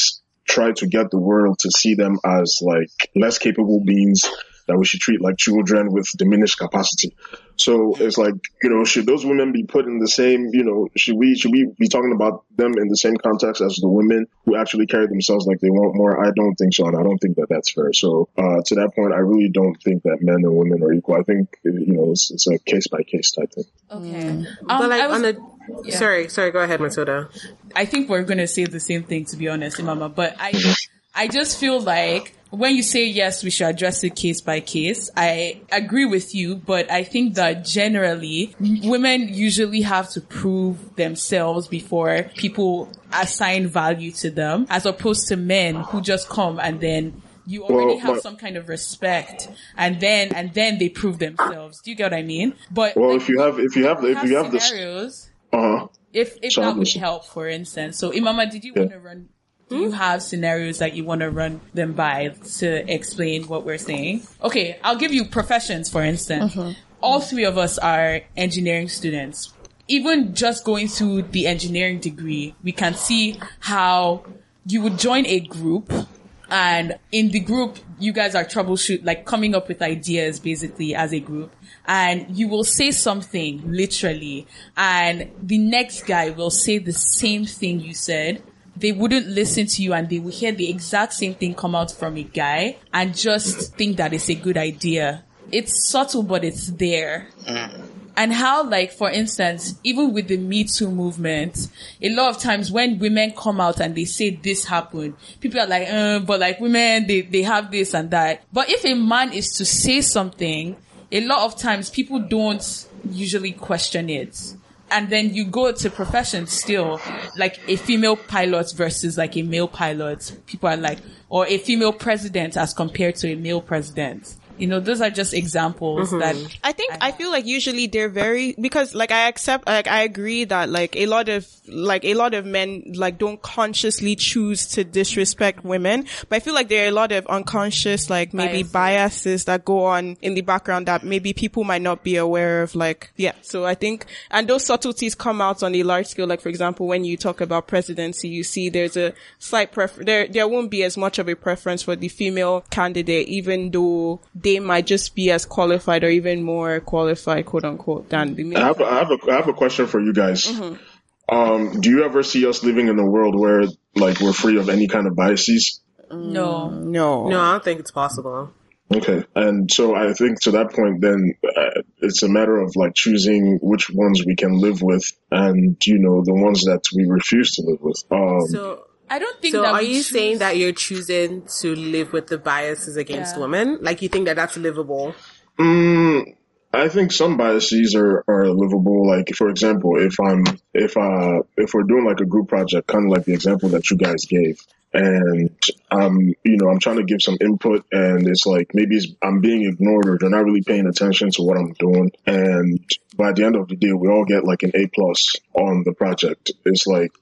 try to get the world to see them as like less capable beings that we should treat like children with diminished capacity. So it's like, you know, should those women be put in the same, you know, should we, should we be talking about them in the same context as the women who actually carry themselves like they want more? I don't think so. And I don't think that that's fair. So, uh, to that point, I really don't think that men and women are equal. I think, you know, it's, it's a case by case type thing. Okay. Um, But like I was- on the, sorry, sorry, go ahead, Matilda. I think we're gonna say the same thing to be honest, Imama. But I, I just feel like when you say yes, we should address it case by case. I agree with you, but I think that generally women usually have to prove themselves before people assign value to them, as opposed to men who just come and then you already Well, have but- some kind of respect, and then and then they prove themselves. Do you get what I mean? But Well, like, if you have, if you have, if you have scenarios uh huh. if if Sorry, that would help, for instance. So, Imama, did you Yeah. want to run? Do you have scenarios that you want to run them by to explain what we're saying? Okay, I'll give you professions, for instance. Mm-hmm. All three of us are engineering students. Even just going through the engineering degree, we can see how you would join a group and in the group you guys are troubleshoot like coming up with ideas basically as a group and you will say something literally and the next guy will say the same thing you said they wouldn't listen to you and they will hear the exact same thing come out from a guy and just think that it's a good idea. It's subtle but it's there. And how like for instance even with the me too movement a lot of times when women come out and they say this happened people are like uh, but like women they, they have this and that. But if a man is to say something a lot of times people don't usually question it and then you go to profession still like a female pilot versus like a male pilot people are like or a female president as compared to a male president You know, those are just examples mm-hmm. that I think I feel like usually they're very because like I accept like I agree that like a lot of like a lot of men like don't consciously choose to disrespect women, but I feel like there are a lot of unconscious like maybe Biases. biases that go on in the background that maybe people might not be aware of. Like yeah, so I think and those subtleties come out on a large scale. Like for example, when you talk about presidency, you see there's a slight prefer there there won't be as much of a preference for the female candidate, even though they might just be as qualified or even more qualified, quote unquote, than the I have, a, I have a, I have a question for you guys. Mm-hmm. Um, do you ever see us living in a world where like we're free of any kind of biases? no. No. No, I don't think it's possible. Okay, and so I think to that point, then uh, it's a matter of like choosing which ones we can live with, and you know the ones that we refuse to live with. Um, So, I don't think so that are you choose- saying that you're choosing to live with the biases against Yeah. women? Like you think that that's livable? Mm, I think some biases are, are livable. Like for example, if I'm if uh if we're doing like a group project, kind of like the example that you guys gave, and I'm you know I'm trying to give some input, and it's like maybe it's, I'm being ignored or they're not really paying attention to what I'm doing, and by the end of the day, we all get like an A plus on the project. It's like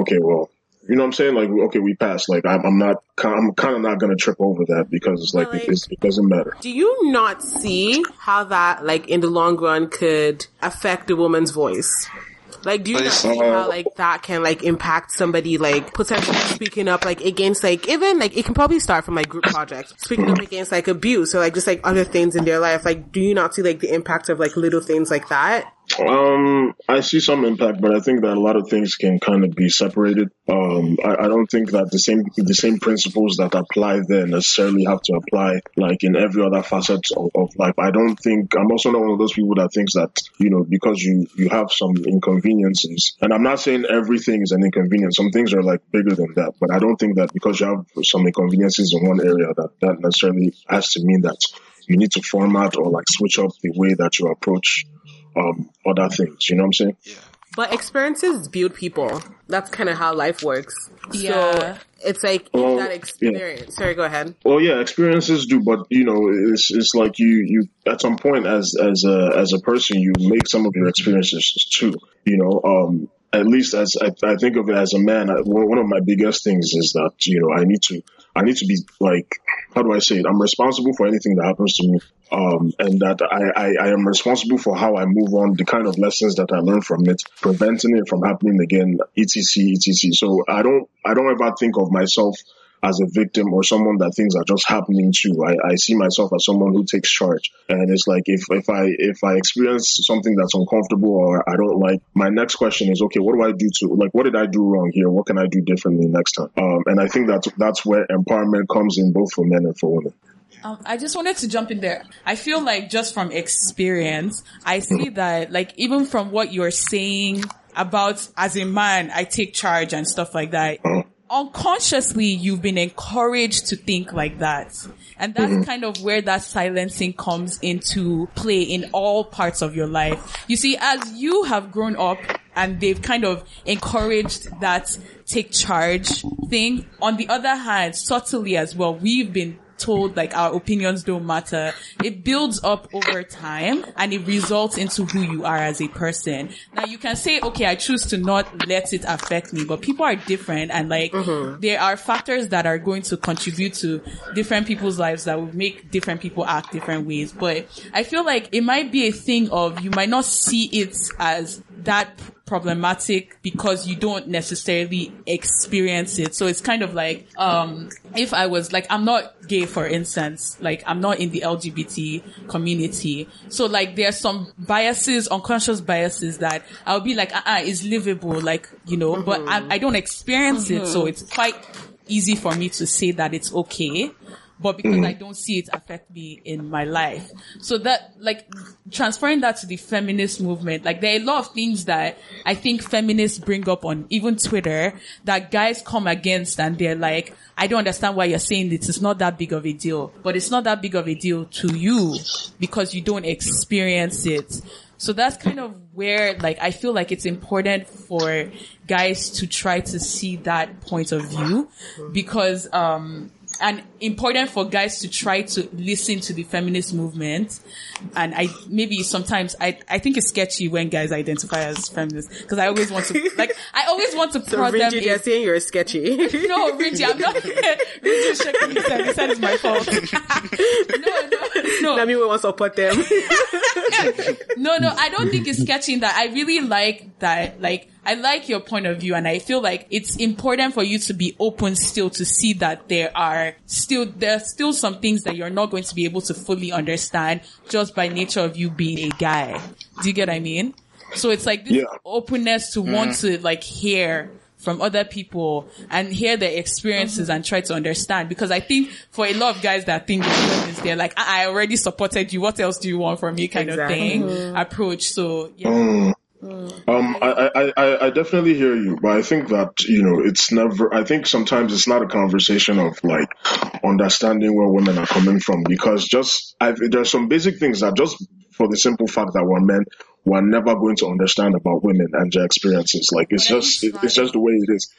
okay, well. You know what I'm saying? Like, okay, we passed. Like, I'm, I'm not, I'm kind of not going to trip over that because it's like, like- it, it's, it doesn't matter. Do you not see how that, like, in the long run could affect a woman's voice? Like, do you not see how, uh, like, that can, like, impact somebody, like, potentially speaking up, like, against, like, even, like, it can probably start from, like, group projects. Speaking up against, like, abuse or, like, just, like, other things in their life. Like, do you not see, like, the impact of, like, little things like that? Um, I see some impact, but I think that a lot of things can kind of be separated. Um, I, I don't think that the same the same principles that apply there necessarily have to apply like in every other facet of, of life. I don't think I'm also not one of those people that thinks that you know because you you have some inconveniences, and I'm not saying everything is an inconvenience. Some things are like bigger than that, but I don't think that because you have some inconveniences in one area that that necessarily has to mean that you need to format or like switch up the way that you approach um, other things. You know what I'm saying? Yeah. But experiences build people. That's kind of how life works. Yeah. So it's like Well, that experience. Sorry, go ahead. Well, yeah, experiences do, but you know, it's it's like you you at some point as as a as a person, you make some of your experiences too. You know, um, at least as I, I think of it as a man, I, one of my biggest things is that you know I need to I need to be like how do I say it? I'm responsible for anything that happens to me, um, and that I, I I am responsible for how I move on, the kind of lessons that I learn from it, preventing it from happening again, etc. etc. So I don't I don't ever think of myself as a victim or someone that things are just happening to. I, I see myself as someone who takes charge. And it's like if, if I if I experience something that's uncomfortable or I don't like, my next question is, okay, what do I do to like what did I do wrong here? What can I do differently next time? Um, and I think that's that's where empowerment comes in both for men and for women. Um, I just wanted to jump in there. I feel like just from experience, I see that like even from what you're saying about as a man, I take charge and stuff like that. Unconsciously, you've been encouraged to think like that. And that's mm-hmm. kind of where that silencing comes into play in all parts of your life. You see, as you have grown up and they've kind of encouraged that take charge thing, on the other hand, subtly as well, we've been told like our opinions don't matter, it builds up over time and it results into who you are as a person. Now you can say, okay, I choose to not let it affect me, but people are different and like mm-hmm. there are factors that are going to contribute to different people's lives that will make different people act different ways. But I feel like it might be a thing of you might not see it as that problematic because you don't necessarily experience it. So it's kind of like, um, if I was like, I'm not gay, for instance, like I'm not in the LGBT community. So like there are some biases, unconscious biases that I'll be like, uh, uh it's livable, like, you know, but I, I don't experience it. So it's quite easy for me to say that it's okay but because I don't see it affect me in my life. So that, like, transferring that to the feminist movement, like, there are a lot of things that I think feminists bring up on even Twitter that guys come against and they're like, I don't understand why you're saying this. It's not that big of a deal, but it's not that big of a deal to you because you don't experience it. So that's kind of where, like, I feel like it's important for guys to try to see that point of view because, um, and important for guys to try to listen to the feminist movement. And I maybe sometimes I I think it's sketchy when guys identify as feminists because I always want to like I always want to So, prod them. Rinji, you're in- saying you're sketchy. no, Rinji, I'm not. Is shaking his head. He said it's my fault. no, no, no. Let me want to support them. No, no, I don't think it's sketching that. I really like that. Like, I like your point of view and I feel like it's important for you to be open still to see that there are still, there are still some things that you're not going to be able to fully understand just by nature of you being a guy. Do you get what I mean? So it's like this Yeah. openness to mm-hmm. want to like hear from other people and hear their experiences mm-hmm. and try to understand. Because I think for a lot of guys that think they're they're like, I I already supported you. What else do you want from me? Kind Exactly. of thing mm-hmm. approach. So yeah. Mm. Um, I, I, I, definitely hear you, but I think that, you know, it's never, I think sometimes it's not a conversation of like understanding where women are coming from because just, I, there's some basic things that just for the simple fact that we're men, we're never going to understand about women and their experiences. Like it's just, it, it's just the way it is.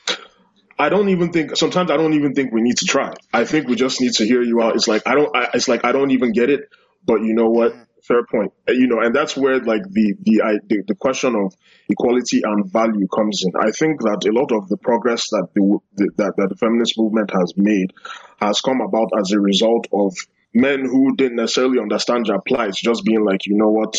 I don't even think sometimes I don't even think we need to try. I think we just need to hear you out. It's like I don't. I, it's like I don't even get it. But you know what? Fair point. Uh, You know, and that's where like the the I, the, the question of equality and value comes in. I think that a lot of the progress that the, the that, that the feminist movement has made has come about as a result of men who didn't necessarily understand your plight, just being like, you know what,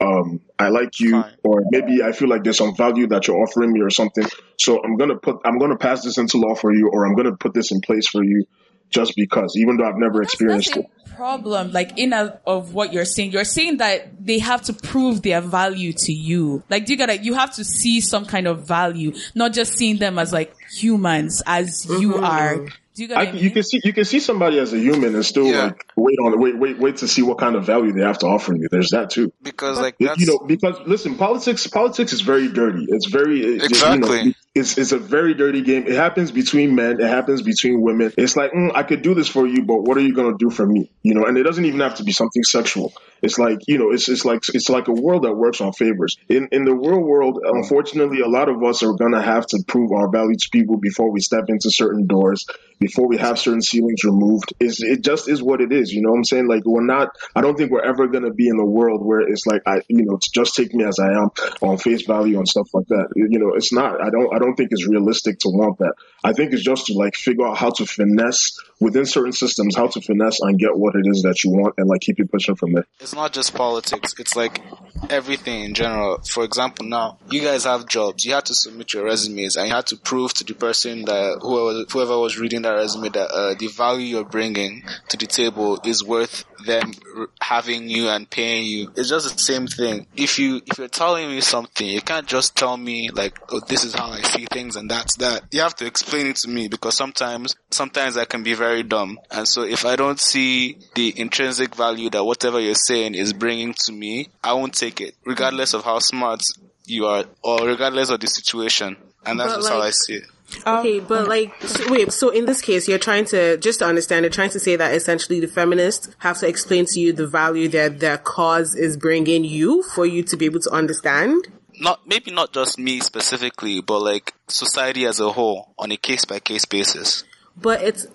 um, I like you, Fine. or maybe I feel like there's some value that you're offering me or something. So I'm gonna put, I'm gonna pass this into law for you, or I'm gonna put this in place for you, just because, even though I've never experienced That's it. problem. Like in a, of what you're saying, you're saying that they have to prove their value to you. Like you gotta, you have to see some kind of value, not just seeing them as like humans as you mm-hmm. are. Do you get I, I mean? you can see you can see somebody as a human and still Yeah. like wait on wait wait wait to see what kind of value they have to offer you. There's that too. because like You- that's you know because listen politics politics is very dirty it's very Exactly. you know, it's it's a very dirty game. It happens between men. It happens between women. It's like mm, i could do this for you but what are you going to do for me? You know and it doesn't even have to be something sexual it's like you know it's it's like it's like a world that works on favors. In in the real world unfortunately a lot of us are going to have to prove our value to people before we step into certain doors before we have certain ceilings removed. It's, it just is what it is you know what i'm saying? Like we're not i don't think we're ever going to be in a world where it's like i you know just take me as i am on face value and stuff like that. You know it's not. I don't i don't think it's realistic to want that. I think it's just to like figure out how to finesse within certain systems how to finesse and get what it is that you want and like keep it pushing from there it's not just politics. It's like everything in general. For example, now you guys have jobs. You had to submit your resumes, and you had to prove to the person that whoever whoever was reading that resume that uh, the value you're bringing to the table is worth them having you and paying you. It's just the same thing. If you if you're telling me something, you can't just tell me like, oh, this is how I see things, and that's that. You have to explain it to me because sometimes sometimes I can be very dumb, and so if I don't see the intrinsic value that whatever you're saying is bringing to me, I won't take it, regardless of how smart you are or regardless of the situation. And that's But, just how I see it. Um, okay, but like, so, wait, so in this case, you're trying to, just to understand, you're trying to say that essentially the feminists have to explain to you the value that their cause is bringing you for you to be able to understand? Not maybe not just me specifically, but like society as a whole on a case by case basis. But it's,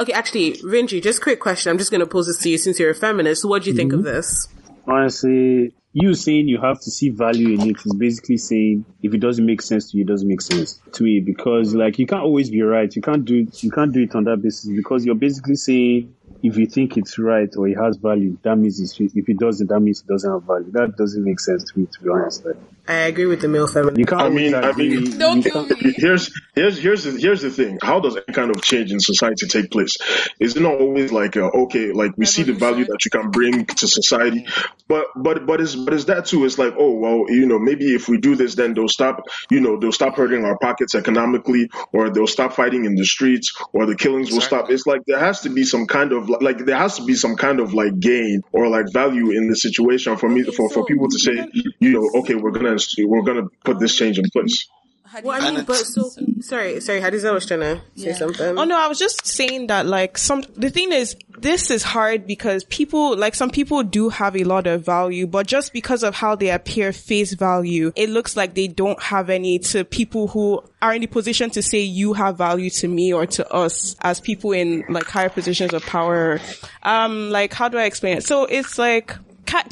okay, actually, Rinji, just quick question. I'm just going to pose this to you since you're a feminist. What do you think of mm-hmm. this? Honestly, you saying you have to see value in it is basically saying if it doesn't make sense to you, it doesn't make sense to me because like you can't always be right. You can't do it. You can't do it on that basis because you're basically saying if you think it's right or it has value, that means it's, if it doesn't, that means it doesn't have value. That doesn't make sense to me, to be honest. Like, I agree with the male feminist. you can't. I mean, I agree. mean, Don't kill me. here's here's here's the, here's the thing. How does any kind of change in society take place? Is it not always like uh, okay, like we see the value that you can bring to society, but but but is but is that too? It's like oh well, you know maybe if we do this, then they'll stop. You know they'll stop hurting our pockets economically, or they'll stop fighting in the streets, or the killings will stop. It's like there has to be some kind of like there has to be some kind of like gain or like value in the situation for me Okay, for, for people to say you know okay we're gonna we're gonna put this change in place. How do Well, you- I mean, but so sorry, sorry. Hadiza was trying to say Yeah. something. Oh no, I was just saying that like some, the thing is, this is hard because people, like some people do have a lot of value, but just because of how they appear face value, it looks like they don't have any to people who are in the position to say you have value to me or to us as people in like higher positions of power. Um, like how do I explain it? So it's like, ca-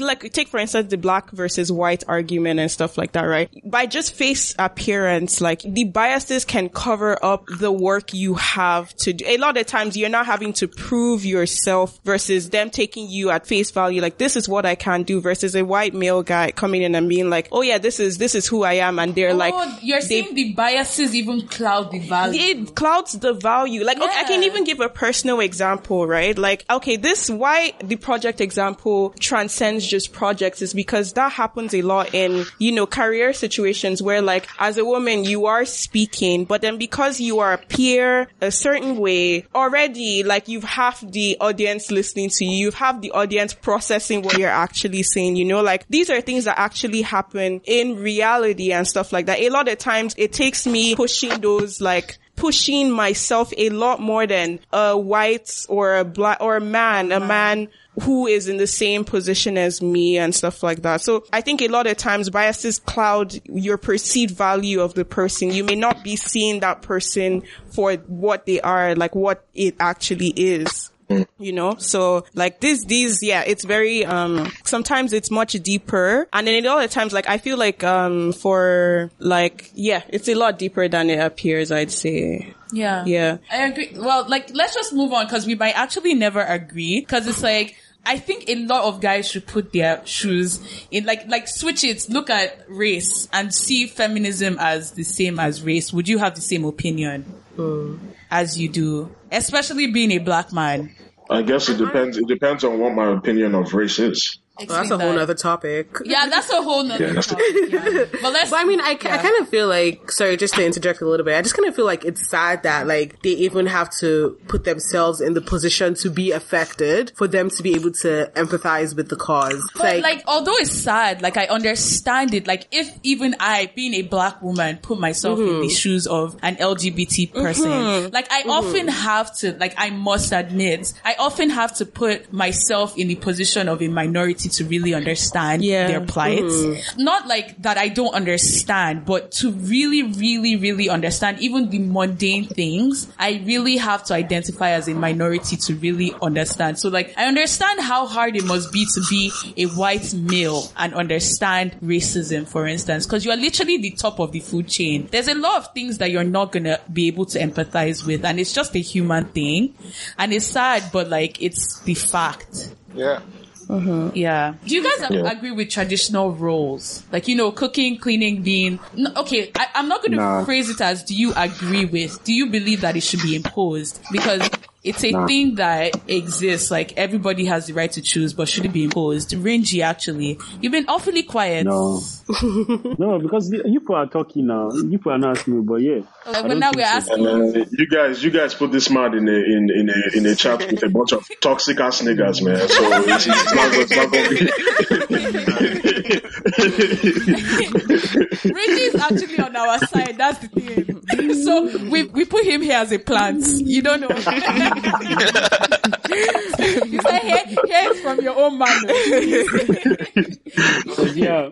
like take for instance the black versus white argument and stuff like that, right? By just face appearance, like the biases can cover up the work you have to do. A lot of times you're not having to prove yourself versus them taking you at face value. Like this is what I can do versus a white male guy coming in and being like, oh yeah, this is, this is who I am. And they're oh, like, oh, you're they- saying the biases even cloud the value. it clouds the value. Like, okay, I can even give a personal example, right? Like, okay, this, why the project example transcends just projects is because that happens a lot in, you know, career situations where like, as a woman, you are speaking, but then because you are appear a certain way, already, like, you've half the audience listening to you, you've the audience processing what you're actually saying, you know, like, these are things that actually happen in reality and stuff like that. A lot of times it takes me pushing those, like, pushing myself a lot more than a white or a black or a man, a man who is in the same position as me and stuff like that. So I think a lot of times biases cloud your perceived value of the person. You may not be seeing that person for what they are, like what it actually is you know so like this these yeah it's very um sometimes it's much deeper and then a lot of times like i feel like um for like yeah it's a lot deeper than it appears i'd say Yeah. Yeah. I agree. Well, like, let's just move on because we might actually never agree because it's like, I think a lot of guys should put their shoes in, like, like switch it, look at race and see feminism as the same as race. Would you have the same opinion as you do? Especially being a black man. I guess it depends. It depends on what my opinion of race is. Well, that's a whole nother topic. Yeah, that's a whole nother Yeah, topic. Yeah. But let's. But I mean, I, Yeah. I kind of feel like, sorry, just to interject a little bit, I just kind of feel like it's sad that like they even have to put themselves in the position to be affected for them to be able to empathize with the cause. But like, although it's sad, like I understand it. Like, if even I, being a black woman, put myself in the mm-hmm. shoes of an LGBT person, mm-hmm. like I mm-hmm. often have to, like I must admit, I often have to put myself in the position of a minority to really understand Yeah. their plight. Mm-hmm. Not like that I don't understand, but to really, really, really understand even the mundane things, I really have to identify as a minority to really understand. So like, I understand how hard it must be to be a white male and understand racism, for instance, because you're literally the top of the food chain. There's a lot of things that you're not gonna be able to empathize with, and it's just a human thing. And it's sad, but like, it's the fact. Yeah. Mm-hmm. Yeah. Do you guys Yeah. agree with traditional roles? Like, you know, cooking, cleaning, being, no, okay, I, I'm not going to Nah. phrase it as do you agree with, do you believe that it should be imposed? Because it's a Nah. thing that exists, like everybody has the right to choose, but should it be imposed? Rinji, actually. You've been awfully quiet. No, no, because you you people are talking now. You people are not asking me, but yeah. Uh, I but now we're so. asking And uh, you guys, you guys put this man in a in in a in a chat with a bunch of toxic ass niggas, man. So it's, it's not, it's not gonna be. Rinji is actually on our side. That's the thing. So we we put him here as a plant. You don't know. you say here, from your own man. But yeah,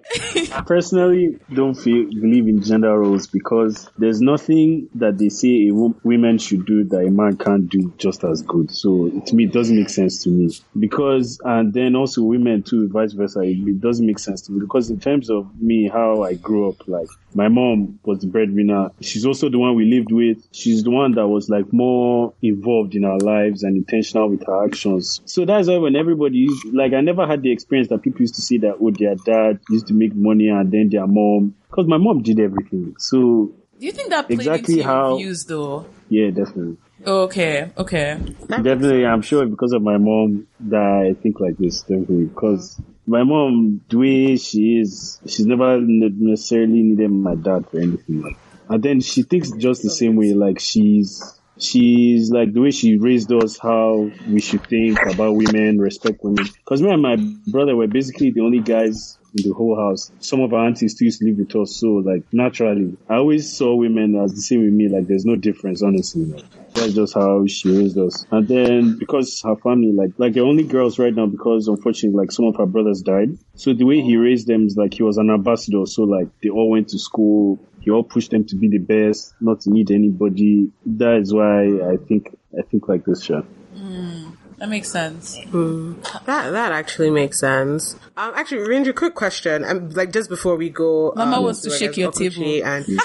personally don't feel believe in gender roles because there's nothing that they say a wo- women should do that a man can't do just as good. So to me, it doesn't make sense to me because, and then also women too, vice versa. It, it doesn't make sense to me because in terms of me, how I grew up, like my mom was the breadwinner. She's also the one we lived with. She's the one that was like more involved in our lives and intentional with her actions. So that's why when everybody used, like, I never had the experience that people used to say that, oh, their dad used to make money and then their mom, because my mom did everything. So Do you think that played Exactly into your how- views though? yeah, definitely. Okay, okay. Definitely, I'm sure because of my mom that I think like this, definitely. Because my mom, the way she is, she's never necessarily needed my dad for anything. Like, and then she thinks just the same way. Like she's, she's like the way she raised us, how we should think about women, respect women. Because me and my brother were basically the only guys in the whole house. Some of our aunties still used to live with us, so like naturally, I always saw women as the same with me. Like there's no difference, honestly. Like, that's just how she raised us. And then because her family, like like the only girls right now, because unfortunately, like some of her brothers died. So the way he raised them is like he was an ambassador. So like they all went to school. He all pushed them to be the best, not to need anybody. That is why I think I think like this, Sean. Hmm. That makes sense. That that actually makes sense. Um, actually, Rinji, quick question. Um, like just before we go, Mama um, wants to shake your table. And He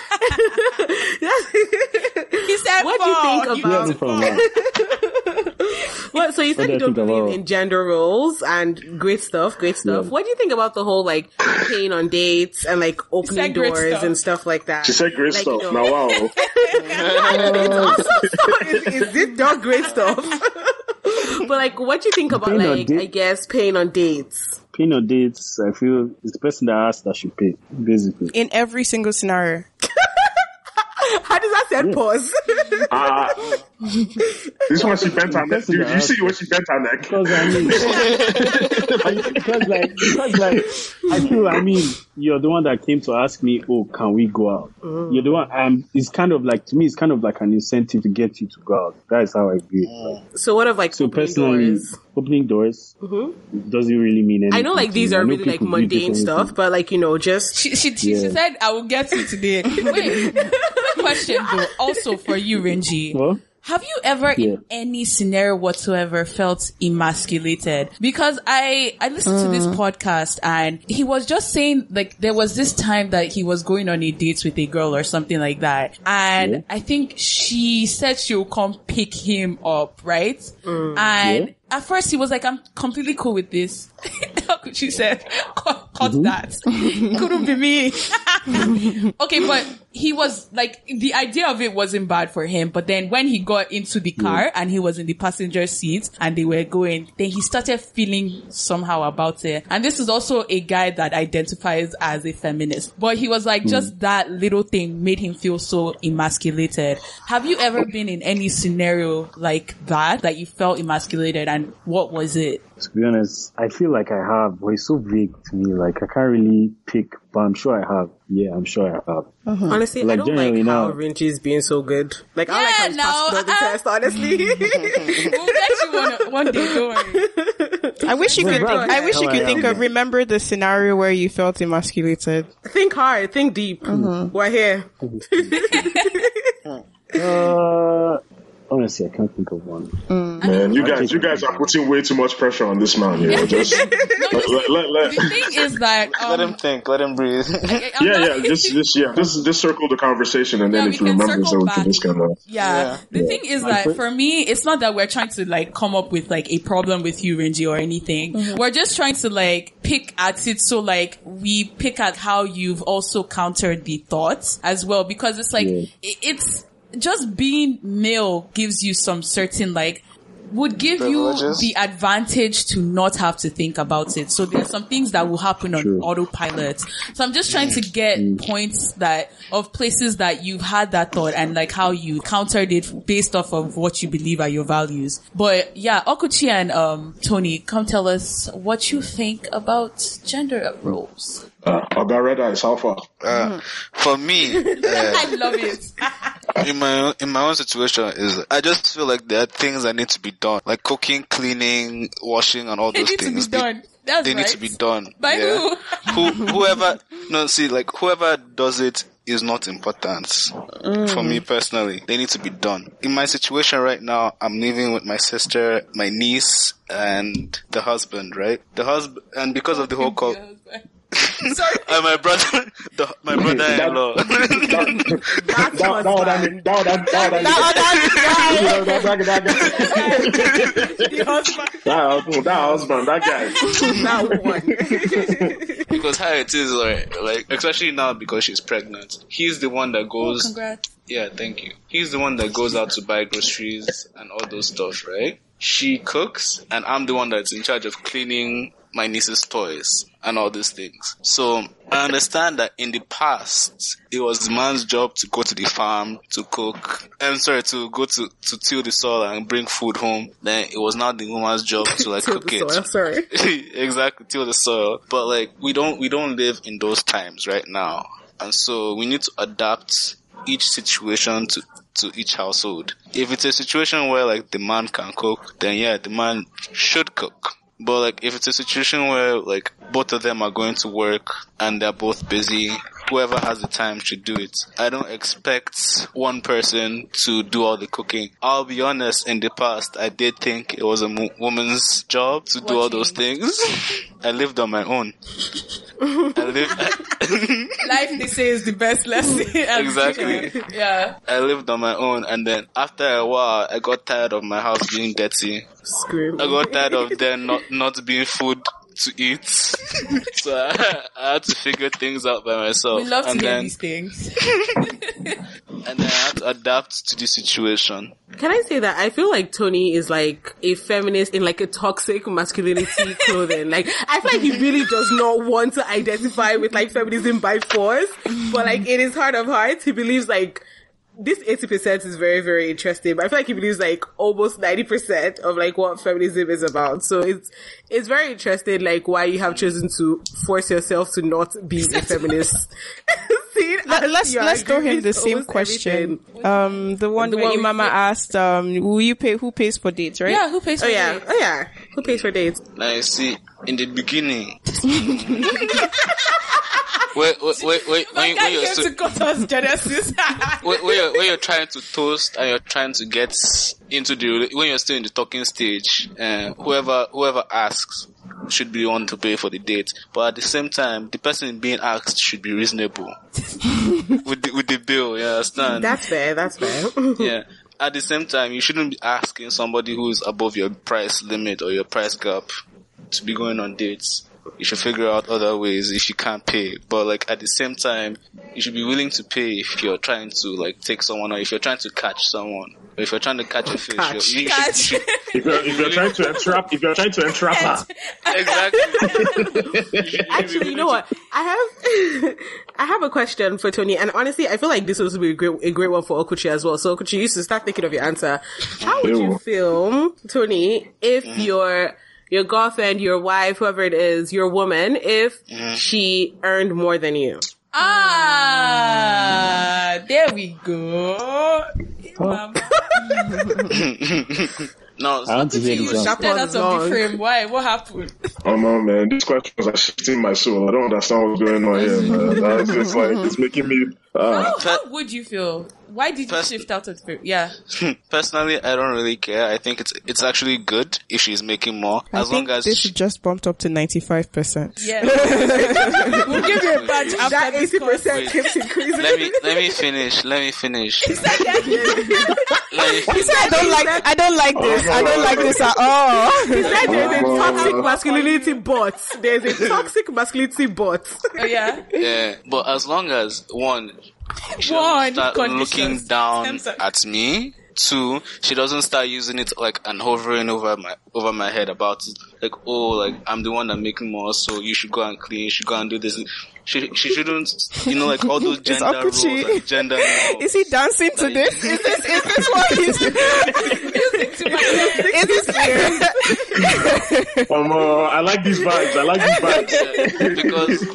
said, What do you think about- what? So you said do you I don't think believe in gender roles and great stuff, great stuff. Yeah. What do you think about the whole like paying on dates and like opening doors stuff. and stuff like that? She said great Like, stuff. you know- Now, wow. is, is it not great stuff? But like, what do you think about Paying like date- I guess paying on dates? Paying on dates, I feel it's the person that asks that should pay, basically. In every single scenario. How does that sound? Pause. Ah. This one she bent her neck. Person Dude, you see asked- what she bent her neck? Because I mean, because like, because like, I feel, I mean, you're the one that came to ask me, oh, can we go out? Mm. You're the one, um, it's kind of like, to me, it's kind of like an incentive to get you to go out. That is how I view it. Mm. Like, so what of like so opening personally, doors? opening doors mm-hmm. doesn't really mean anything. I know like these are really like mundane stuff, but like you know, just She, she, she, Yeah. said, I will get you today. Wait, question though, also for you, Rinji. What? Have you ever Yeah. in any scenario whatsoever felt emasculated? Because I, I listened to this uh. podcast and he was just saying like there was this time that he was going on a date with a girl or something like that. And Yeah. I think she said she'll come pick him up, right? Mm. And Yeah. at first he was like, I'm completely cool with this. How could she said, cut, cut mm-hmm. that. Couldn't be me. okay, but he was like, the idea of it wasn't bad for him. But then when he got into the car and he was in the passenger seat and they were going, then he started feeling somehow about it. And this is also a guy that identifies as a feminist. But he was like, hmm. just that little thing made him feel so emasculated. Have you ever been in any scenario like that, that you felt emasculated and what was it? To be honest, I feel like I have, but it's so vague to me. Like I can't really pick, but I'm sure I have. Yeah, I'm sure I have. Mm-hmm. honestly, I Like, don't like generally how now- Rinji is being so good. Like I like how Yeah, he's no, passed all the uh, test. Honestly, We'll get you one, one day, don't worry. I wish you could. Think, I wish you could I think am. of. Remember the scenario where you felt emasculated. think hard, think deep. Mm-hmm. We're here. Uh, honestly, I can't think of one. Man, you guys, you guys are putting way too much pressure on this man. You know, just let, let, let, let- The thing is that, Let him um, think. Let him breathe. I'm yeah, not- yeah, just, just, yeah, just, just circle the conversation, and then Yeah, if we you can remember, so we can just kind of. Yeah. Yeah. The Yeah. thing is Like, that for- for me, it's not that we're trying to like come up with like a problem with you, Rinji, or anything. We're just trying to like pick at it so like we pick at how you've also countered the thoughts as well because it's like, Yeah. i- it's just being male gives you some certain like, would give you the advantage to not have to think about it. So there's some things that will happen on True. autopilot. So I'm just trying to get points that of places that you've had that thought and like how you countered it based off of what you believe are your values. But yeah, Okwuchi and um Tony, come tell us what you think about gender roles. Uh, Ogareda is how far? Uh, for me, uh, I love it. in my in my own situation is I just feel like there are things that need to be done, like cooking, cleaning, washing, and all It those needs to be things. They- done. That's They, right. need to be done. By yeah. who? Whoever? No, see, like whoever does it is not important for me personally. They need to be done. In my situation right now, I'm living with my sister, my niece, and the husband. Right, the husband, and because of the whole call. Sorry. And my brother, the, my brother-in-law. That husband. That guy. That one. because how it is, like, like, especially now because she's pregnant, he's the one that goes. Oh, yeah, thank you. He's the one that goes out to buy groceries and all those stuff, right? She cooks, and I'm the one that's in charge of cleaning my niece's toys and all these things. So I understand that in the past, it was the man's job to go to the farm to cook. I'm sorry, to go to, to till the soil and bring food home. Then it was not the woman's job to like cook it. soil, sorry. exactly, till the soil. But like, we don't, we don't live in those times right now. And so we need to adapt each situation to, to each household. If it's a situation where like the man can cook, then yeah, the man should cook. But like if it's a situation where like both of them are going to work and they're both busy, whoever has the time should do it. I don't expect one person to do all the cooking. I'll be honest, in the past I did think it was a mo- woman's job to do all those things. I lived on my own. Life, they say, is the best lesson. Exactly. Yeah. I lived on my own and then after a while I got tired of my house being dirty. Scream. I got tired of there not, not being food to eat. so I, I had to figure things out by myself. We love to and hear then, these things. and then I had to adapt to the situation. Can I say that I feel like Tony is like a feminist in like a toxic masculinity clothing. Like I feel like he really does not want to identify with like feminism by force, but like in his heart of hearts, he believes like this 80% is very, very interesting, but I feel like he believes like almost 90% of like what feminism is about. So it's, it's very interesting, like why you have chosen to force yourself to not be a feminist. See, Let, let's let's throw him the same question. everything. Um, the one The where one we- Imama asked, um, will you pay? Who pays for dates? Right? Yeah, who pays for dates? Oh yeah, it? oh yeah. Who pays for dates? Now you see, in the beginning, wait, wait, wait, wait, My when, when you're came so, to Genesis. when, when you're, when you're trying to toast and you're trying to get into the when you're still in the talking stage, uh, whoever whoever asks should be on to pay for the date. But at the same time, the person being asked should be reasonable with the, with the bill. You understand? That's fair. That's fair. yeah. At the same time, you shouldn't be asking somebody who is above your price limit or your price gap to be going on dates. You should figure out other ways if you can't pay. But like at the same time, you should be willing to pay if you're trying to like take someone or if you're trying to catch someone. Or if you're trying to catch a fish, Catch. you, you Catch. should, you should If you're, if you're trying to entrap, if you're trying to entrap her, exactly. Actually, you know what? I have, I have a question for Tony, and honestly, I feel like this would be a great, a great one for Okwuchi as well. So, Okwuchi, you should start thinking of your answer. How would you Ew. feel, Tony, if mm. your your girlfriend, your wife, whoever it is, your woman, if she earned more than you? ah, there we go. Mama. No, I want to hear You this Shut answer. shifted was out of the frame. Why? What happened? oh man, man, these questions are shifting my soul. I don't understand what's going on here, man. It's just like it's making me. Uh, How, how would you feel? Why did you First- shift out of the? Yeah. personally, I don't really care. I think it's it's actually good if she's making more, I as think long as this she, just bumped up to ninety five percent. Yeah. we'll give you a badge after That this eighty percent keeps increasing. let me let me finish. Let me finish. let me He said, "I don't like. I don't like this. I don't like this at all." He Said there's a toxic masculinity bot. There's a toxic masculinity bot. Oh, yeah. Yeah, but as long as one, she One, doesn't start looking down at me. Two, she doesn't start using it like and hovering over my over my head about it. Like, oh, like I'm the one that making more, so you should go and clean. You should go and do this. She she shouldn't, you know, like all those gender roles Okwuchi. and gender. norms. Is he dancing to this? Is this is this what he's? is this? um, uh, I like these vibes. I like these vibes. Because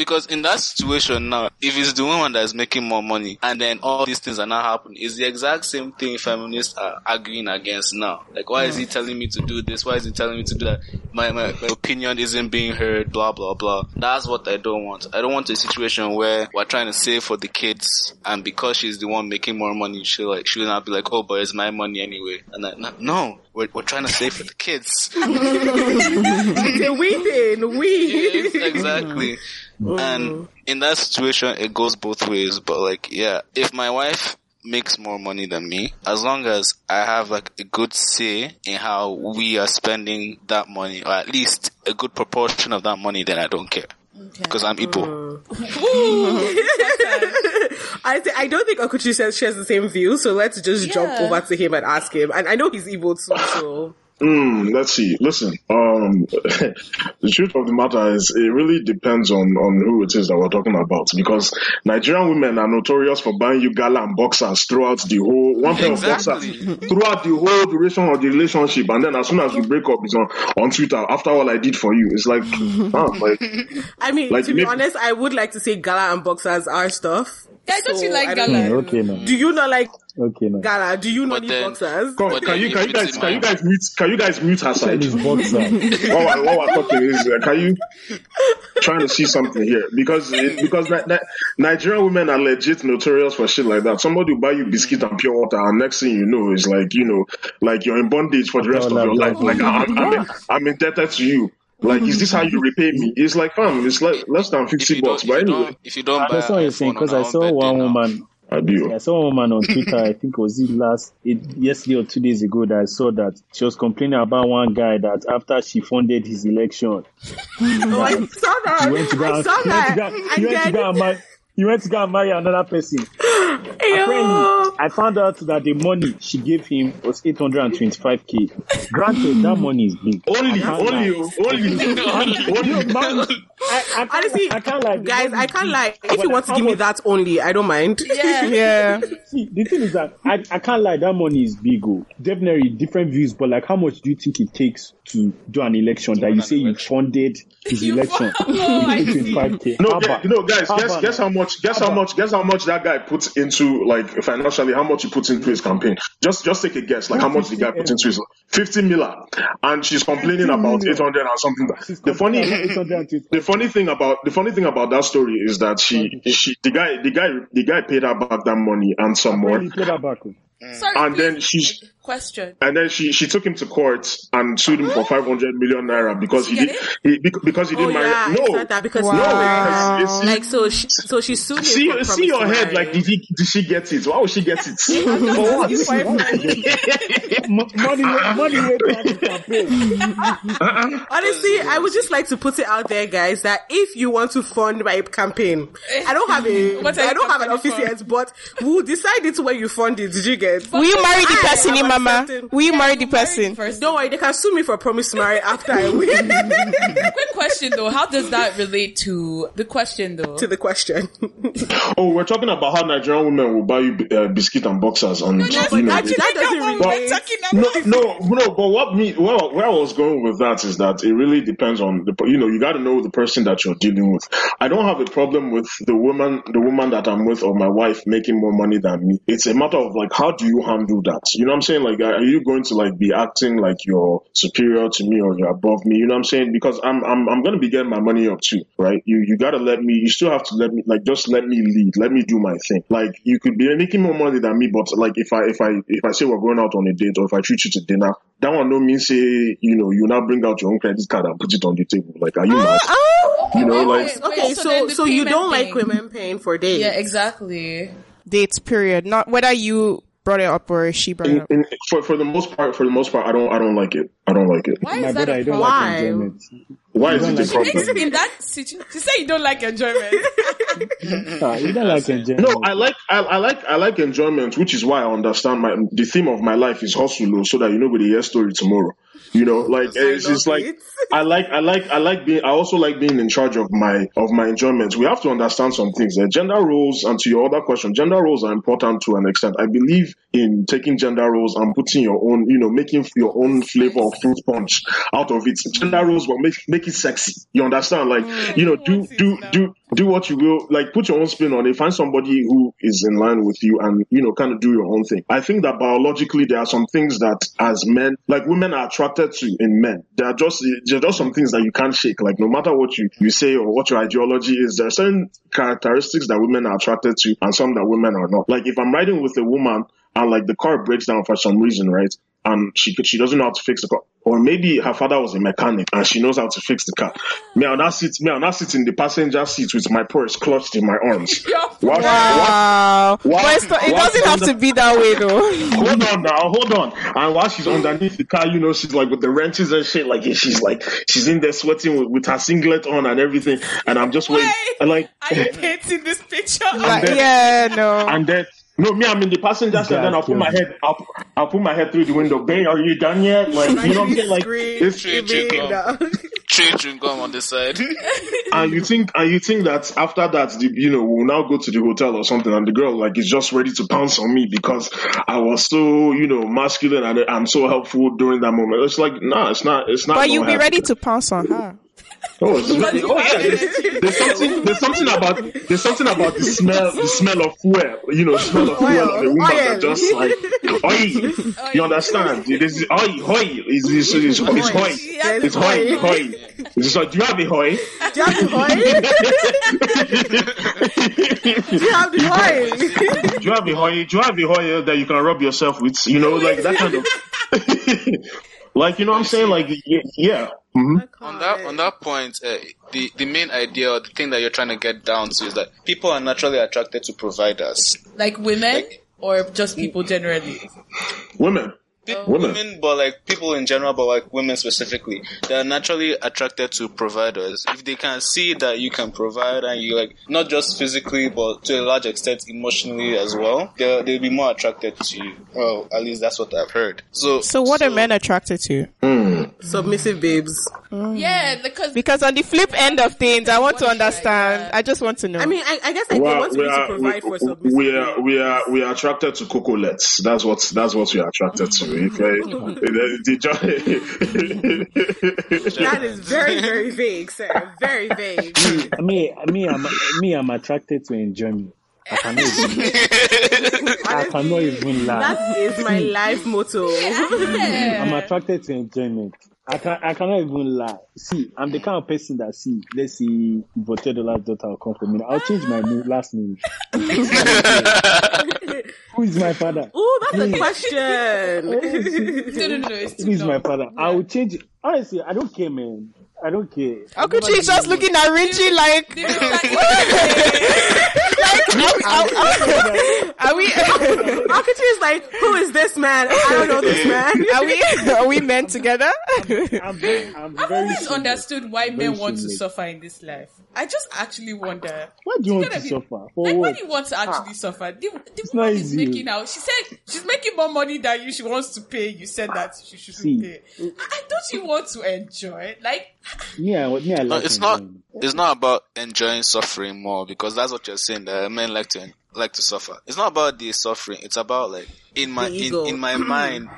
because in that situation now, if it's the woman that's making more money and then all these things are not happening, it's the exact same thing feminists are arguing against now. Like, why is he mm. telling me to do this? Why is he telling me to do that? My, my, my opinion isn't being heard, blah, blah, blah. That's what I don't want. I don't want a situation where we're trying to save for the kids and because she's the one making more money, she'll like, she'll not be like, oh, but it's my money anyway. And I, no, no, we're, we're trying to save for the kids. It's a we thing. We. Yes, exactly. Mm. And mm. in that situation, it goes both ways. But like, yeah, if my wife makes more money than me, as long as I have like a good say in how we are spending that money, or at least a good proportion of that money, then I don't care. Because I'm Igbo. Mm. I, th- I don't think Okwuchi says shares the same view, so let's just jump over to him and ask him. And I know he's evil too, so Mm, let's see. Listen, um, the truth of the matter is, it really depends on on who it is that we're talking about. Because Nigerian women are notorious for buying you gala and boxers throughout the whole one pair Exactly. of boxers throughout the whole duration of the relationship, and then as soon as you break up, it's on on Twitter. After all I did for you, it's like, huh, like I mean, Like, to be maybe- honest, I would like to say gala and boxers are stuff. Yeah, don't you like gala? know. Mm, okay, now. Do you not like Okay, now. gala? Do you not But need then- boxers? Come, can then you can you guys can you guys mute can you guys mute her side? His boxer. while, while we're talking is uh, can you trying to see something here because it, because Ni- Ni- Nigerian women are legit notorious for shit like that. Somebody will buy you biscuit and pure water, and next thing you know is like you know like you're in bondage for the rest of your life. Like I'm I'm, I'm indebted to you. Like is this how you repay me? It's like fam, it's like less than fifty bucks. But anyway, if you don't buy That's what you're saying because I saw one woman. I do. I saw one woman on Twitter. I think it was it last it, yesterday or two days ago that I saw that she was complaining about one guy that after she funded his election, Oh, I saw that. he went to go I and, saw he went to that. go, he went to go and marry. He went to go and marry another person. Apparently, I found out that the money she gave him was 825k. Granted, that money is big. Only, I only, only, only. Man, I, I can't, Honestly, I can't lie. Guys, I can't big. lie. If But you want to how give me that only, I don't mind. Yeah. Yeah. See, the thing is that I, I can't lie, that money is big. Oh. Definitely different views, but like how much do you think it takes to do an election that you an say you funded his You election? fund- Oh, I see. 25k. No, How guys, about- no, guys, guess guess how much guess how much guess how much that guy puts into like financially how much he puts into his campaign. Just just take a guess, like how much the guy puts into his fifty miller, and she's complaining about eight hundred and something. The funny complaining about 825. the funny thing about the funny thing about that story is that she she the guy the guy the guy paid her back that money and some more, Really play that back. Oh. Oh. Sorry, and please. then she uh, question. and then she she took him to court and sued him for five hundred million naira because he Did did she he, bec- because he Oh didn't yeah, I marry. No, that because no, Wow. it's- it's- like so she so she sued him See, for see your head. marry. Like, did he? Did she get it? Why would she get it? For what? Mo- Money, money way to have the campaign. Honestly, I would just like to put it out there, guys, that if you want to fund my campaign, I don't have a, What are you I don't have an campaigning office yet, but we'll decide it when you fund it. Did you get? Will you marry the person, am Mama? accepting- Will you marry the person? first. Don't worry, they can sue me for promise to marry after I win. Quick question though, how does that relate to the question though? to the question. Oh, we're talking about how Nigerian women will buy you uh, biscuit and boxers, and but you know. that, that doesn't relate. talking No, no, no. But what me, well, where I was going with that is that it really depends on the, you know, you got to know the person that you're dealing with. I don't have a problem with the woman, the woman that I'm with, or my wife making more money than me. It's a matter of like, how do you handle that? You know what I'm saying? Like, are you going to like be acting like you're superior to me or you're above me? You know what I'm saying? Because I'm, I'm, I'm going to be getting my money up too, right? You, you got to let me. You still have to let me, like, just let me lead. Let me do my thing. Like, you could be making more money than me, but like, if I, if I, if I say we're going out on a date or if I treat you to dinner, that one don't mean say, you know, you now bring out your own credit card and put it on the table. Like, are you mad? You know, like, Wait, Okay, wait, so then so, you don't like women paying for dates? Yeah, exactly. Dates, period. Not whether you brought it up or she brought it in, up. in, for for the most part, for the most part, I don't, I don't like it. I don't like it. Why My is that brother, a I don't problem? like Why? enjoyment. Why is don't it a like problem? in that situation, to say you don't like enjoyment. Ah, you don't like enjoyment. No, I like I, I like I like enjoyment, which is why I understand my the theme of my life is hustle, so that you know the hear story tomorrow. You know, like it's just like. I like I like I like being I also like being in charge of my of my enjoyment. We have to understand some things. Uh, gender roles, and to your other question, gender roles are important to an extent. I believe in taking gender roles and putting your own, you know, making your own flavor of fruit punch out of it. Gender roles will make make it sexy. You understand? Like mm. you know, do do do do what you will. Like put your own spin on it. Find somebody who is in line with you, and you know, kind of do your own thing. I think that biologically there are some things that as men, like women are attracted to in men. There are just there are just some things that you can't shake. Like no matter what you you say or what your ideology is, there are certain characteristics that women are attracted to, and some that women are not. Like if I'm riding with a woman and like the car breaks down for some reason, right? And she she doesn't know how to fix the car, or maybe her father was a mechanic and she knows how to fix the car. Me, I'll not sit. Me, I'll not sit in the passenger seat with my purse clutched in my arms. What- what- Wow. What- But it doesn't have to be that way though. hold on now, hold on. And while she's underneath the car, you know, she's like with the wrenches and shit, like she's like she's in there sweating with, with her singlet on and everything. And I'm just waiting. Wait. And like, Are you painting this picture? Like, then- yeah, no. and then No, me, I'm in the passenger seat, then I'll put my head, I'll, I'll put my head through the window. Bang, are you done yet? Like, you know what I'm saying? Like, it's, Tree, tree, Screaming, gum. no. Tree chewing gum on the side. and you think, and you think that after that, the, you know, we'll now go to the hotel or something, and the girl like is just ready to pounce on me because I was so, you know, masculine and I'm so helpful during that moment. It's like, nah, it's not, it's not. But you'll be happen. ready to pounce on her. Oh, it's very, oh yeah. There's, there's something. There's something about. There's something about the smell. The smell of fuel. You know, smell of fuel Oil, of a woman that just like oi. You understand? This is oi hoi. Is is is is hoi. There's It's hoi hoi. hoi. It's like, do you have a hoi? Do you have a hoi? Do you have the hoi? Do you have a hoi? Do you have a hoi that you can rub yourself with? You know, like that kind of. like you know what I'm saying? Like yeah. yeah. Mhm. on that on that point, uh, the the main idea or the thing that you're trying to get down to is that people are naturally attracted to providers. Like women or just people generally. Women. People, Women. women, but like people in general, but like women specifically, they're naturally attracted to providers. If they can see that you can provide and you like not just physically, but to a large extent emotionally as well, they'll they'll be more attracted to you. Well, at least that's what I've heard. So, So what are men attracted to? Hmm. Submissive babes. Mm. Yeah, because Because on the flip end of things, I want to understand. I just want to know. I mean, I, I guess like, they Well, want we me to are, provide for we, submissive we are we are we are attracted to cocolets. That's what that's what we are attracted to. Okay, the, the, That is very, very vague, sir. Very vague. I mean, me, I'm me, I'm attracted to enjoyment. I cannot even, I cannot even lie. That is my life motto. I'm attracted to enjoyment. I can I cannot even lie. See, I'm the kind of person that see, let's see, Otedola's daughter will come for me. I'll change my name, last name. Who is my father? Oh, that's a question. no, no, no, it's Who too my long. father? I will change. Honestly, I don't care, man. I don't care. Okwuchi is just looking at Richie like, are we, Akachi is like, who is this man? I don't know this man. are we, are we men together? I'm very, I'm I've very always single. understood why Very men want to suffer in this life. I just actually wonder. Why do you want Gotta be- suffer? For Like what? when you want to ah. actually suffer, the, the woman is easy. making out. She said she's making more money than you. She wants to pay. You said that she should See. pay. And don't you want to enjoy? Like Me, I, me, I No, it's not. enjoyment. It's not about enjoying suffering more because that's what you're saying. That men like to like to suffer. It's not about the suffering. It's about like in my in, in my mind.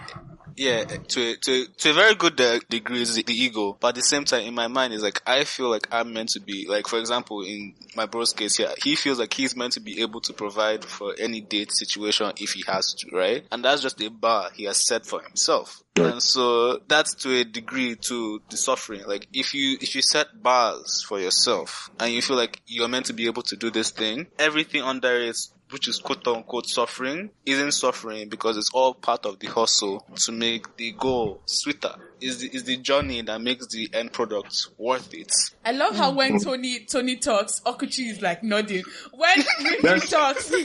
Yeah, to a, to to a very good degree is the, the ego, but at the same time, in my mind, is like I feel like I'm meant to be like, for example, in my bro's case here, he feels like he's meant to be able to provide for any date situation if he has to, right? And that's just a bar he has set for himself. And so that's to a degree to the suffering. Like if you, if you set bars for yourself and you feel like you're meant to be able to do this thing, everything under it, which is quote unquote suffering, isn't suffering because it's all part of the hustle to make the goal sweeter. Is the, is the journey that makes the end product worth it. I love how when Tony Tony talks, Okwuchi is like nodding. When Ricky That's- talks, see,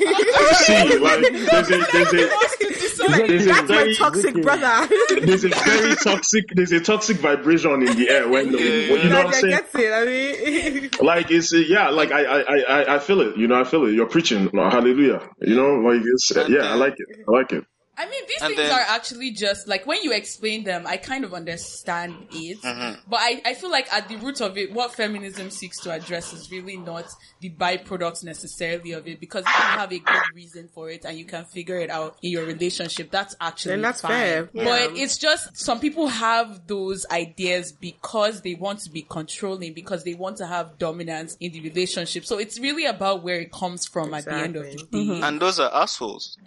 like there's a there's a wants to decide. there's a That's my very toxic brother. there's a very toxic there's a toxic vibration in the air when, when you know what I'm Like, I saying. it. I mean, Like it's uh, yeah, like I, I I I- I feel it. You know, I feel it. You're preaching, hallelujah. You know, like it's uh, yeah, I like it. I like it. I mean, these And things then- are actually just like when you explain them, I kind of understand it. Mm-hmm. But I, I feel like at the root of it, what feminism seeks to address is really not the byproducts necessarily of it. Because if you have a good reason for it and you can figure it out in your relationship, that's actually Then that's fine. fair. But it's just some people have those ideas because they want to be controlling, because they want to have dominance in the relationship. So it's really about where it comes from at the end of the Exactly. day. And those are assholes.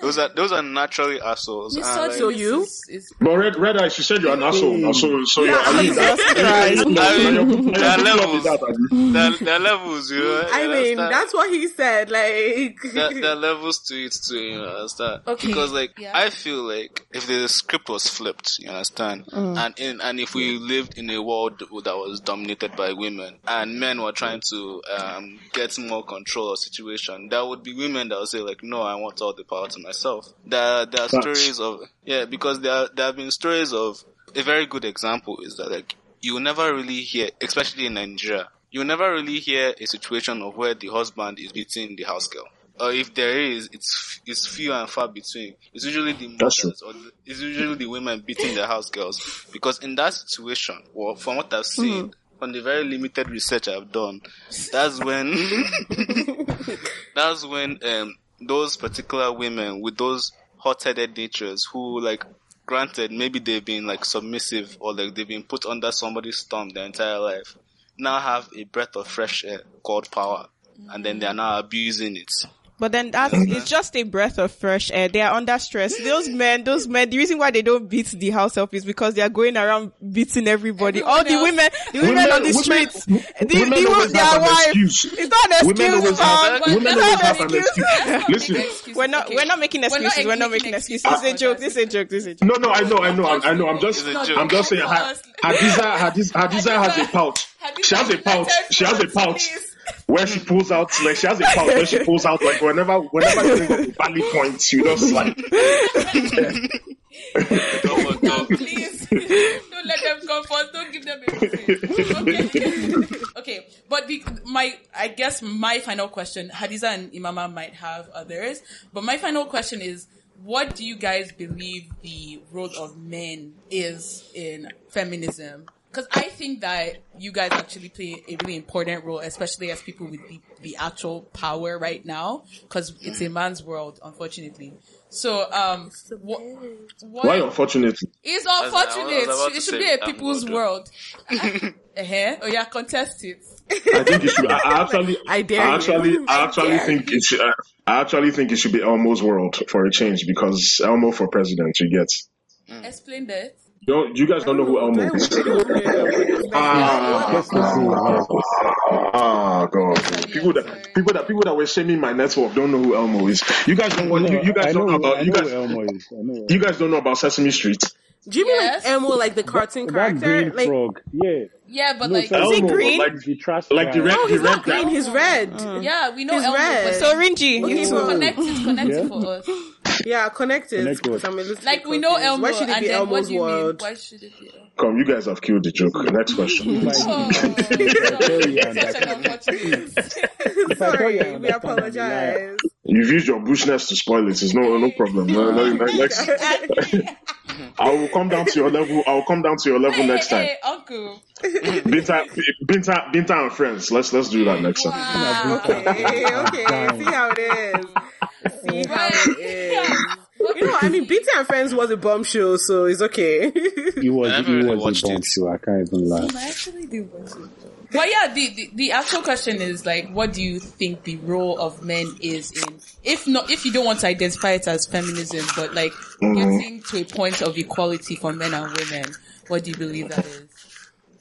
Those are, those are naturally assholes. And, like, Misogyny So you? is- is- But red red eye, she said you're an asshole. now, So so you're, I mean, mean, there are levels. There, are- there are levels, you know. I you mean, understand? that's what he said. Like, there, there are levels to it too, you know, understand? Okay, Because like yeah. I feel like if the script was flipped, you understand, and in and if we lived in a world that was dominated by women and men were trying to um get more control of situation, there would be women that would say like, no, I want all the power to myself. There there are stories of yeah, because there there have been stories of a very good example is that like you will never really hear, especially in Nigeria, you will never really hear a situation of where the husband is beating the house girl. or if there is, it's it's few and far between. It's usually the mothers or the, it's usually the women beating the house girls because in that situation, well, from what I've seen. From the very limited research I've done, that's when that's when um, those particular women with those hot-headed natures who like granted maybe they've been like submissive or like they've been put under somebody's thumb their entire life now have a breath of fresh air called power and then they are now abusing it But then that's it's just a breath of fresh air. They are under stress. Those men, those men, the reason why they don't beat the house help is because they are going around beating everybody. Everyone All the women, the women, Women- on the women- streets, the, women the, always their have an excuse. It's not an Women excuse, always man. have- But women that's not have an an excuse. Not Listen. excuses, We're not, okay? we're not making We're excuses. We're not making making excuses. This is a joke. This is a joke. This is a joke. No, no, I know, I know, I, I know. I'm just, It's a joke. I'm just saying. Ha- Hadiza, Hadiza, Hadiza has a pouch. She has a pouch. She has a pouch where she pulls out, like she has a pouch where she pulls out, like whenever, whenever you bring up a valid point, you just like. my god Please don't let them come first. Don't give them. Okay. okay. But the, my, I guess my final question, Hadiza and Imama might have others, but my final question is, what do you guys believe the role of men is in feminism? Because I think that you guys actually play a really important role, especially as people with the, the actual power right now, because it's a man's world, unfortunately. So, um, what, what, Why, unfortunately? it's I was about unfortunate. It should be a I'm people's good. world. uh-huh. Oh yeah, contest it. I think it should. I, I actually, I dare I actually, I I actually dare think it should. I, I actually think it should be Elmo's world for a change because Elmo for president. You get. Explain that. Don't you guys don't know who Elmo is? Ah, Just to see, yeah. ah, God. People that people that people that were shaming my network don't know who Elmo is. You guys don't want. You, you I guys don't know know, about. You guys. who Elmo is. You guys don't know about Sesame Street. Do you mean Yes. like Elmo, like the cartoon that character? green Like, frog. Yeah. Yeah, but No, like, so- Is he green? Like, The trash like the red, no, the he's red not guy. green. He's red. yeah, we know He's Elmo. red. but So Rinji, Okay, you so so- connect it, connect Yeah. for us. Yeah, connected. Connect what? I'm a little Like we know. Elmo, Why should it be then Elmo's do you mean? world? Why should it be? Elmo? Come, you guys have killed the joke. Next question. Oh, tell you, sorry. I'm Such an unfortunate. if I tell you I Sorry, we understand, I'm a liar. apologize. You've used your bushness to spoil it. It's no no problem. No, no, no, next, I will come down to your level. I will come down to your level Hey, next time. hey, uncle. Binta, Binta, Binta and friends. Let's let's do that next time. Wow. Okay, okay. See how it is. See how it is. You know, I mean, BT and Friends was a bombshell, so it's okay. He was, I he really was watched a it. bombshell. I can't even lie. I actually do want to. But yeah, the, the the actual question is like, what do you think the role of men is in? If not, if you don't want to identify it as feminism, but like getting to a point of equality for men and women, what do you believe that is?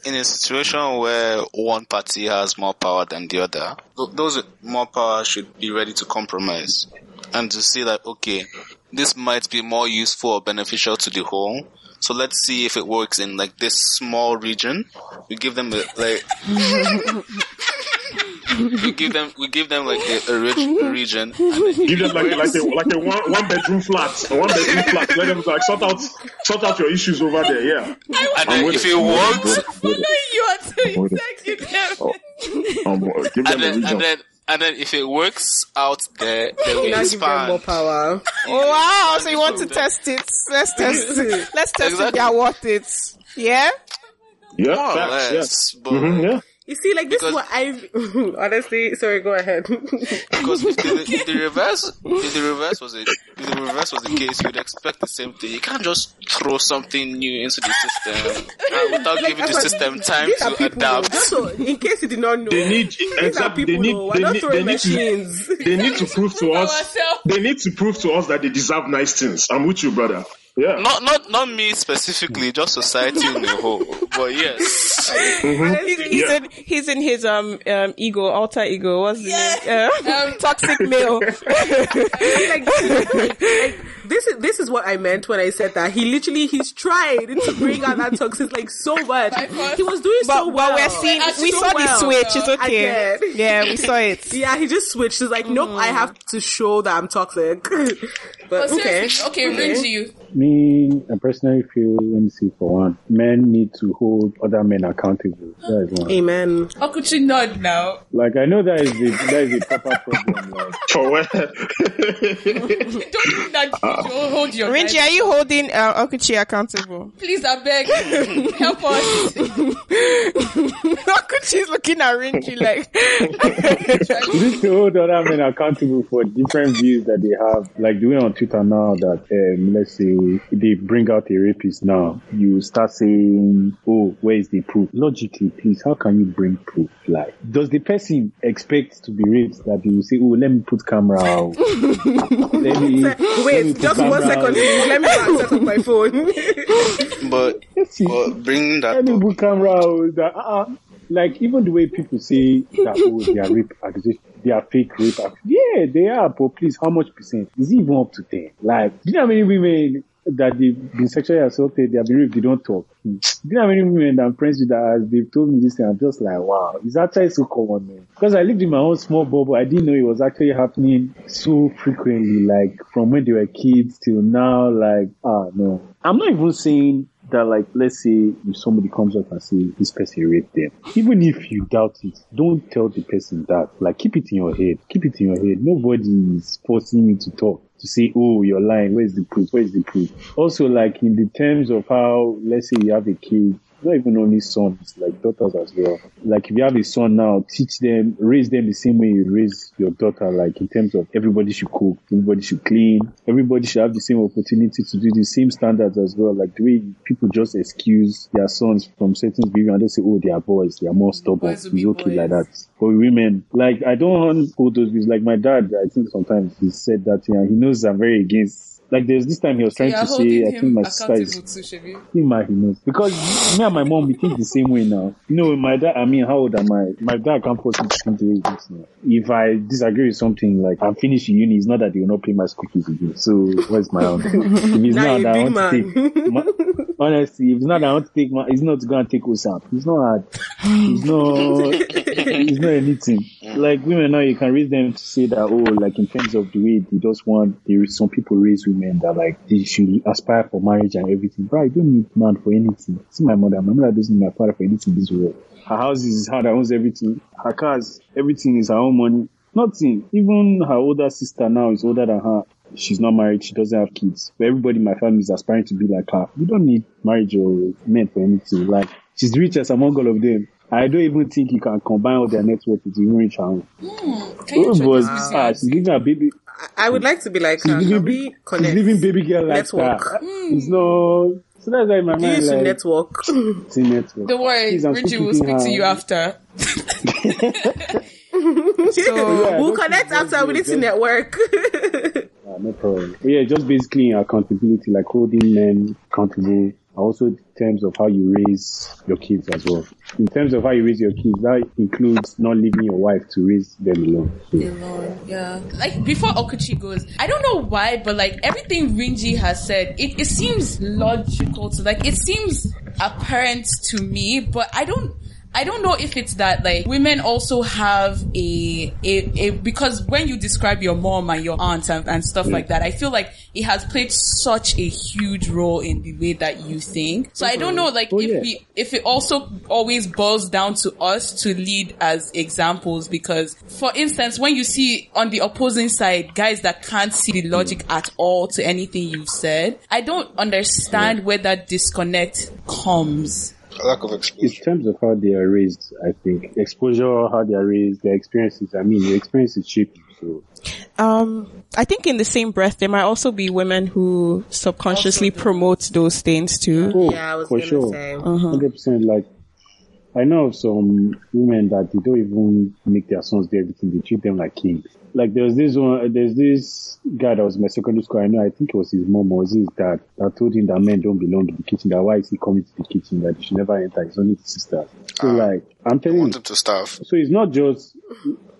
in a situation where one party has more power than the other, th- those with more power should be ready to compromise and to see that, okay, this might be more useful or beneficial to the whole. So let's see if it works in like this small region. We give them a, like, we give them, we give them like a, a rich region. And Give them like a, like a like a one one bedroom flat, a one bedroom flat. Let them like sort out sort out your issues over there. Yeah. and I'm then if it. it works, it. With it. you are too What is- executive. Oh, um, give them and a region. and then, and then if it works out there, then we now give more expand. power. Oh wow! So you want to test it? Let's test it. Let's test if they are worth it. Yeah. Yeah, More or facts, yeah. less, but Mhm, yeah. You see, like this is what I honestly. Sorry, go ahead. Because if the, if the reverse, if the reverse was a, if the reverse was the case, you'd expect the same thing. You can't just throw something new into the system uh, without giving the system time to people, adapt. though. So, in case you did not know, They need these exactly. people. They need. They need. They need to. They need to prove to us. They need to prove to us that they deserve nice things. I'm with you, brother. Yeah. Not, not, not me specifically, just society in a whole. But yes, He's, he's Yeah. in he's in his um um ego alter ego. What's the Yeah. name? Uh, Um, toxic male. like, like this is this is what I meant when I said that he literally he's tried to bring out that toxic like so much. He was doing But, so well. but we're seeing we So saw the well. switch. It's okay. Again. Yeah, we saw it. Yeah, he just switched. He's like, nope, I have to show that I'm toxic. but But okay, seriously, okay, Rinji, Me, I personally feel, let me see for one, men need to hold other men accountable. That is one. Amen. How could you not now? Like, I know that is the, that is a proper problem. Like, For what? Don't do that. Don't hold your Rinji, knife. are you holding uh, Okwuchi accountable? Please, I beg. Help us. Okwuchi's looking at Rinji like, you need to hold other men accountable for different views that they have. Like the way on Twitter now that, um, let's say they bring out a rapist now, you start saying, oh, where is the proof? Logically, please, how can you bring proof? Like, does the person expect to be raped that you will say, oh, let me put camera out. let me, let me Wait, just one second, out. please. Let me go and set up my phone. But, but bringing that Let me put camera out. That, uh, like, even the way people say that, oh, they are rape accusations, they are fake rape accusations. Yeah, they are, but please, how much percent? Is it even up to 10? Like, do you know how many women that they've been sexually assaulted, they have been raped, they don't talk? Hmm. Do you know how many women I'm friends with that they've told me this thing, I'm just like, wow, it's actually so common, man. Because I lived in my own small bubble, I didn't know it was actually happening so frequently, like, from when they were kids till now, like, ah, no. I'm not even saying that like let's say if somebody comes up and says this person raped them even if you doubt it don't tell the person that like keep it in your head keep it in your head nobody is forcing you to talk to say oh you're lying. Where's the proof? Where's the proof? Also like in the terms of how let's say you have a kid not even only sons, like daughters as well. Like if you have a son now, teach them, raise them the same way you raise your daughter, like in terms of everybody should cook, everybody should clean, everybody should have the same opportunity to do the same standards as well. Like the way people just excuse their sons from certain behavior and they say, oh, they are boys, they are more stubborn. It's okay boys. like that. For women, like I don't hold those views. Like my dad, I think sometimes he said that, yeah, he knows I'm very against like there's this time he was trying You're to say, I think my sister is accountable too, Shebi. him and he knows. Because me and my mom, we think the same way now. You know, my dad, I mean, how old am I? My dad can't force me to think the way he now. If I disagree with something, like I'm finished uni, it's not that they will not pay my school fees again. So, what's my own? If it's Now not you that I big want to take, my, honestly, if it's not I want to take my, it's not gonna take OSAP. It's not hard. It's not, it's not anything. Like women now, you can raise them to say that, oh, like in terms of the way they just want, there is some people raise women that like they should aspire for marriage and everything. But I don't need man for anything. See my mother, my mother doesn't need my father for anything in this world. Her house is her that owns everything. Her cars, everything is her own money. Nothing. Even her older sister now is older than her. She's not married. She doesn't have kids. But everybody in my family is aspiring to be like her. You don't need marriage or men for anything. Like she's the richest among all of them. I don't even think you can combine all their network to even reach her own. Can you Oh, check but ah, she's giving her baby. I would like to be like She's her. Can living, we she's living baby girl lifestyle. Network. It's no. So that's why my You mind used to like network. it's a network. Don't worry, Richie will keeping speak to you after. so Yeah, we'll connect after we need to network. Ah, no problem. But yeah, just basically accountability, like holding men accountable. Also, in terms of how you raise your kids as well. In terms of how you raise your kids, that includes not leaving your wife to raise them alone. So, Alone, yeah. Like before Okwuchi goes, I don't know why, but like everything Rinji has said, it, it seems logical to like it seems apparent to me, but I don't I don't know if it's that like women also have a a, a because when you describe your mom and your aunt and, and stuff like that, I feel like it has played such a huge role in the way that you think. So I don't know like Oh, if yeah. we if it also always boils down to us to lead as examples because for instance when you see on the opposing side guys that can't see the logic at all to anything you've said i don't understand where that disconnect comes lack of exposure. in terms of how they are raised, I think exposure, how they are raised, their experiences. I mean, your experiences shape you. So Um, I think in the same breath, there might also be women who subconsciously promote those things too. Oh, Yeah, I was for sure. 100%. Like, I know of some women that they don't even make their sons do everything. They treat them like kings. Like, there's this one, there's this guy that was in my secondary school. I know, I think it was his mom or his dad that told him that men don't belong to the kitchen. That why is he coming to the kitchen? That he should never enter. It's only his sisters. So, ah, like, I'm I telling you. them to starve. So it's not just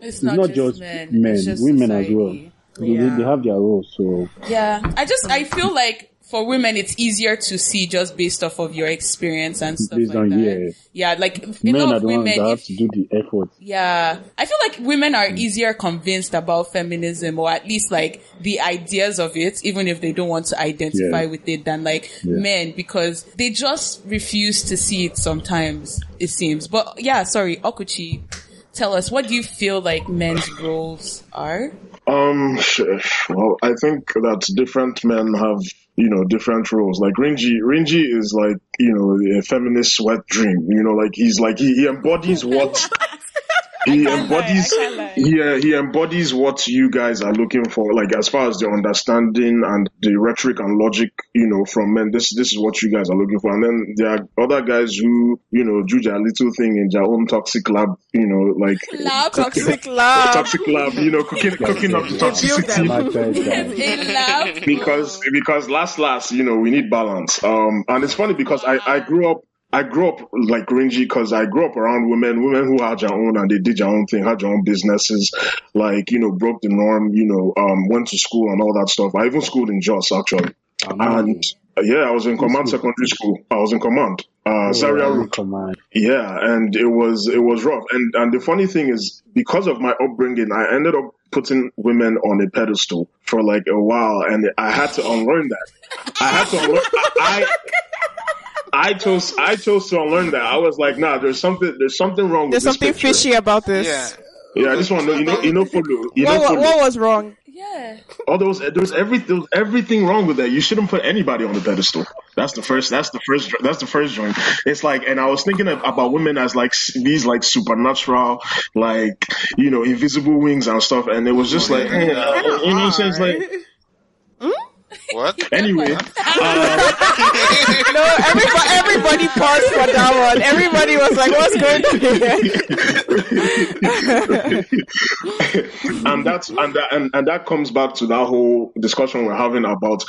it's it's not, just, men, it's just women as well. They, they- they have their roles. So Yeah, I just I feel like for women, it's easier to see just based off of your experience and stuff Based like on- that. yeah. Yeah, like a Men lot are of the ones women, that have if to do the effort. yeah, I feel like women Mm. are easier convinced about feminism or at least like the ideas of it, even if they don't want to identify Yeah. with it than like Yeah. men because they just refuse to see it sometimes, it seems. But yeah, sorry, Okwuchi, tell us, what do you feel like men's roles are? Um, well, I think that different men have, you know, different roles. Like Rinji, Rinji is like, you know, a feminist sweat dream. You know, like he's like he, he embodies what he embodies. I can't lie. He uh, he embodies what you guys are looking for. Like as far as the understanding and the rhetoric and logic, you know, from men. This this is what you guys are looking for. And then there are other guys who, you know, do their little thing in their own toxic lab. You know, like Lab? Toxic lab toxic lab. You know, cooking cooking up the toxicity them. Like that, guys. A lab? because because last last you know we need balance um and it's funny because i i grew up I grew up like Rinji because I grew up around women, women who had their own and they did their own thing, had their own businesses, like, you know, broke the norm, you know, um, went to school and all that stuff. I even schooled in Jos, actually. And uh, yeah, I was in command secondary school. I was in command. Uh, Zaria Yeah, Root. come on. Yeah, and it was it was rough. And and the funny thing is, because of my upbringing, I ended up putting women on a pedestal for like a while, and I had to unlearn that. I had to unlearn. I I chose I chose to unlearn that. I was like, nah, there's something there's something wrong There's with this There's something picture. fishy about this. Yeah. Yeah, I just want to know, you know, you know, follow, you know, What, what, follow. what was wrong? Yeah. Oh, there was there was everything there was everything wrong with that. You shouldn't put anybody on the pedestal. That's the first. That's the first. That's the first joint. It's like, and I was thinking of, about women as like these like supernatural, like you know, invisible wings and stuff. And it was just like, eh, you know, what I'm like What? anyway. Uh, no, everybody, everybody paused for that one. Everybody was like, what's going on here? and that's and that and, and that comes back to that whole discussion we're having about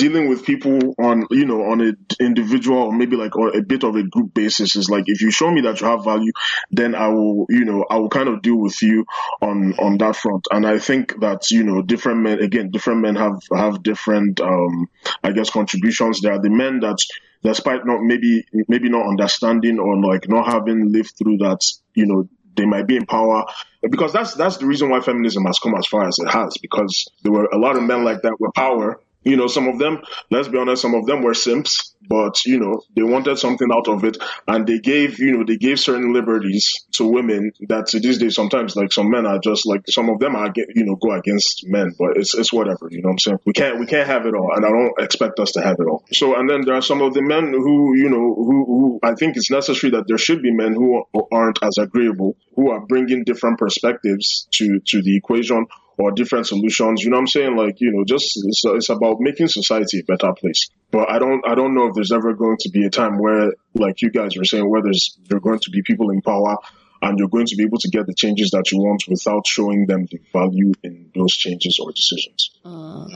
dealing with people on you know on a individual or maybe like or a bit of a group basis is like if you show me that you have value then i will you know i will kind of deal with you on on that front. And i think that you know different men again different men have have different um i guess contributions. There are the men that despite not maybe maybe not understanding or like not having lived through that you know they might be in power. Because that's that's the reason why feminism has come as far as it has because there were a lot of men like that with power you know some of them let's be honest some of them were simps but you know they wanted something out of it and they gave you know they gave certain liberties to women that to this day sometimes like some men are just like some of them are you know go against men but it's it's whatever you know what i'm saying? We can't we can't have it all and i don't expect us to have it all. So and then there are some of the men who you know who who i think it's necessary that there should be men who aren't as agreeable who are bringing different perspectives to to the equation or different solutions. You know what I'm saying? Like, you know, just it's, it's about making society a better place. But I don't I don't know if there's ever going to be a time where, like you guys were saying, where there's there are going to be people in power and you're going to be able to get the changes that you want without showing them the value in those changes or decisions. Uh,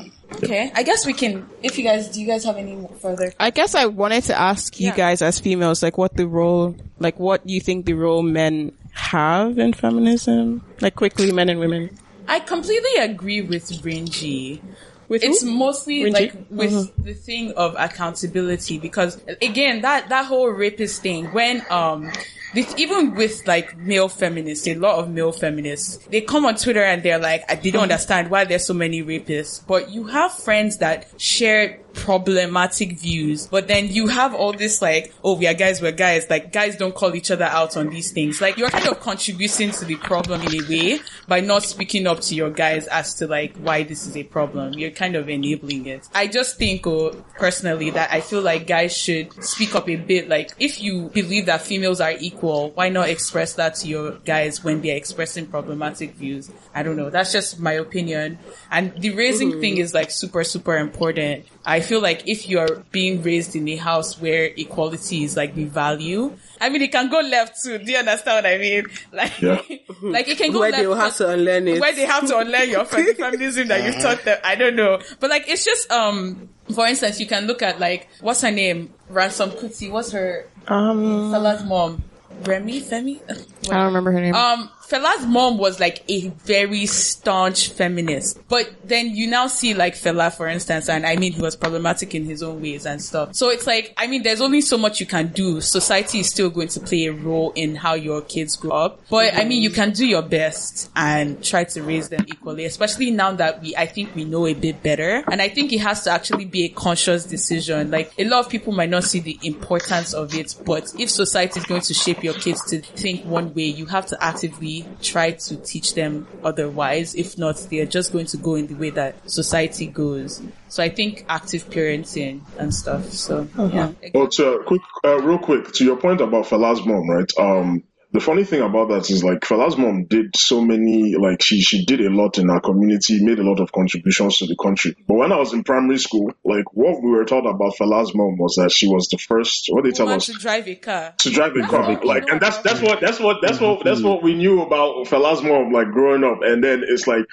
okay. I guess we can, if you guys, do you guys have any further? I guess I wanted to ask you Yeah. guys as females, like what the role, like what you think the role men have in feminism? Like quickly, men and women. I completely agree with Rinji. With it's who? mostly Rinji? like with Mhm. the thing of accountability because again that that whole rapist thing when um even with like male feminists a lot of male feminists they come on twitter and they're like they don't understand why there's so many rapists. But you have friends that share problematic views but then you have all this like oh we are guys we're guys. Like guys don't call each other out on these things. Like you're kind of contributing to the problem in a way by not speaking up to your guys as to like why this is a problem. You're kind of enabling it. I just think oh, personally that i feel like guys should speak up a bit. Like if you believe that females are equal why not express that to your guys when they're expressing problematic views i don't know that's just my opinion and the raising thing is like super super important i feel like if you're being raised in a house where equality is like the value i mean it can go left too do you understand what i mean like Yeah. like it can go left. Where left they will have to unlearn it. where they have to unlearn your feminism that you taught them. I don't know, but like it's just um. For instance, you can look at like what's her name, Ransome Kuti. What's her Um, Salah's mom? Remy, Femi. I don't remember her name. Um, Fela's mom was like a very staunch feminist. But then you now see like Fela, for instance, and I mean, he was problematic in his own ways and stuff. So it's like, I mean, there's only so much you can do. Society is still going to play a role in how your kids grow up. But I mean, you can do your best and try to raise them equally, especially now that we, I think we know a bit better. And I think it has to actually be a conscious decision. Like a lot of people might not see the importance of it, but if society is going to shape your kids to think one way, you have to actively try to teach them otherwise. If not, they're just going to go in the way that society goes. So I think active parenting and stuff. So yeah. But uh, quick, uh, real quick, to your point about Fela's mom, right? Um, the funny thing about that is like Fela's mom did so many, like she she did a lot in our community, made a lot of contributions to the country. But when I was in primary school, like what we were taught about Fela's mom was that she was the first. What they tell us to drive a car. to drive a car. Like, and that's that's what that's what that's what that's what we knew about Fela's mom, like growing up. And then it's like,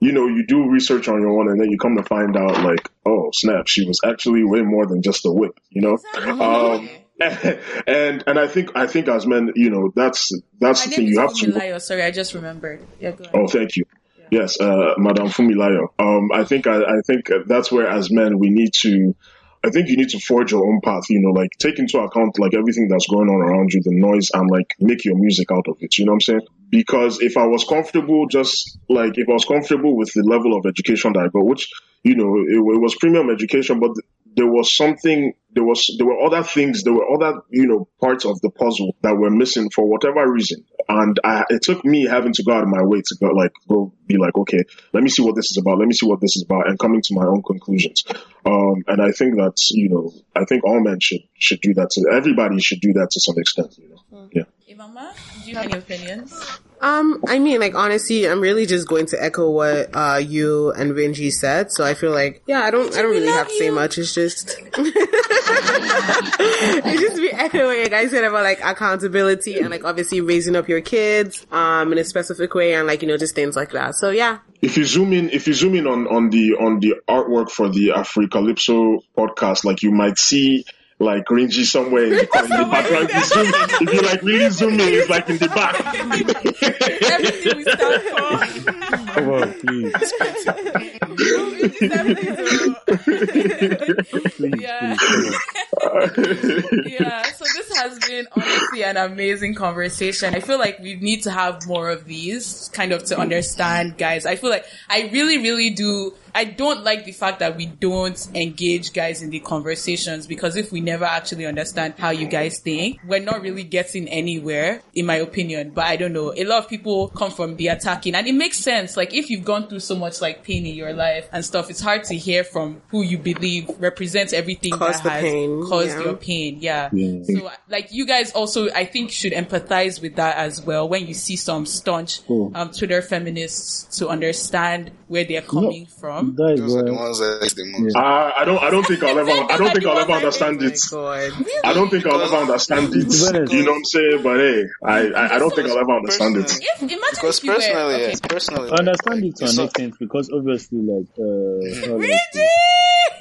you know, you do research on your own, and then you come to find out, like, oh snap, she was actually way more than just a whip, you know. Um, and and I think I think as men, you know, that's that's the thing you have to. Funmilayo. Sorry, I just remembered. Yeah, go ahead. Oh, thank you. Yes, uh, Madame Funmilayo. Um, I think I, I think that's where, as men, we need to. I think you need to forge your own path. You know, like take into account like everything that's going on around you, the noise, and like make your music out of it. You know what I'm saying? Because if I was comfortable, just like if I was comfortable with the level of education that I got, which you know it, it was premium education, but there was something there was there were other things there were other you know parts of the puzzle that were missing for whatever reason. And I, it took me having to go out of my way to go like go be like okay let me see what this is about let me see what this is about and coming to my own conclusions. Um and i think that you know i think all men should should do that to everybody should do that to some extent you know. Yeah. Imama, do you have any opinions? Um, I mean, like honestly, I'm really just going to echo what uh you and Benji said. So I feel like, yeah, I don't, I don't really have to say much. It's just, it's just be echoing what I said about like accountability and like obviously raising up your kids, um, in a specific way and like you know just things like that. So yeah, if you zoom in if you zoom in on on the on the artwork for the Africalypso podcast like you might see like Gringy somewhere in the, in the background. If you, zoom, if you like really zoom in, it's like in the back. Everything we stand for. Come on, please. Please, Yeah. please, come yeah, so this has been honestly an amazing conversation. I feel like we need to have more of these kind of to understand guys. I feel like I really, really do. I don't like the fact that we don't engage guys in the conversations because if we never actually understand how you guys think, we're not really getting anywhere, in my opinion. But I don't know. A lot of people come from the attacking and it makes sense. Like if you've gone through so much like pain in your life and stuff, it's hard to hear from who you believe represents everything Caused that has pain, caused yeah. your pain. Yeah. Yeah. So like you guys also I think should empathize with that as well when you see some staunch Cool. um Twitter feminists to understand where they're coming from. That is Those are the ones that is the most. Uh, I don't. I don't think I'll ever. I don't think I'll ever understand it. I don't think I'll ever understand it. You know what I'm saying? But hey, I I, I don't think I'll ever understand it. If imagine Because if you were personally, okay. yes, personally, I understand it to it's an extent because obviously, like, uh, how do I say?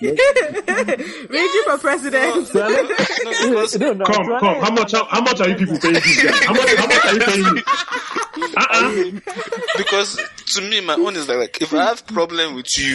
Reggie for president. No, because No, no, Come, to come. How much? How, how much are you people paying this guy? How much? How much are you paying me? Uh-uh. because to me, my own is like, like if I have problem with you,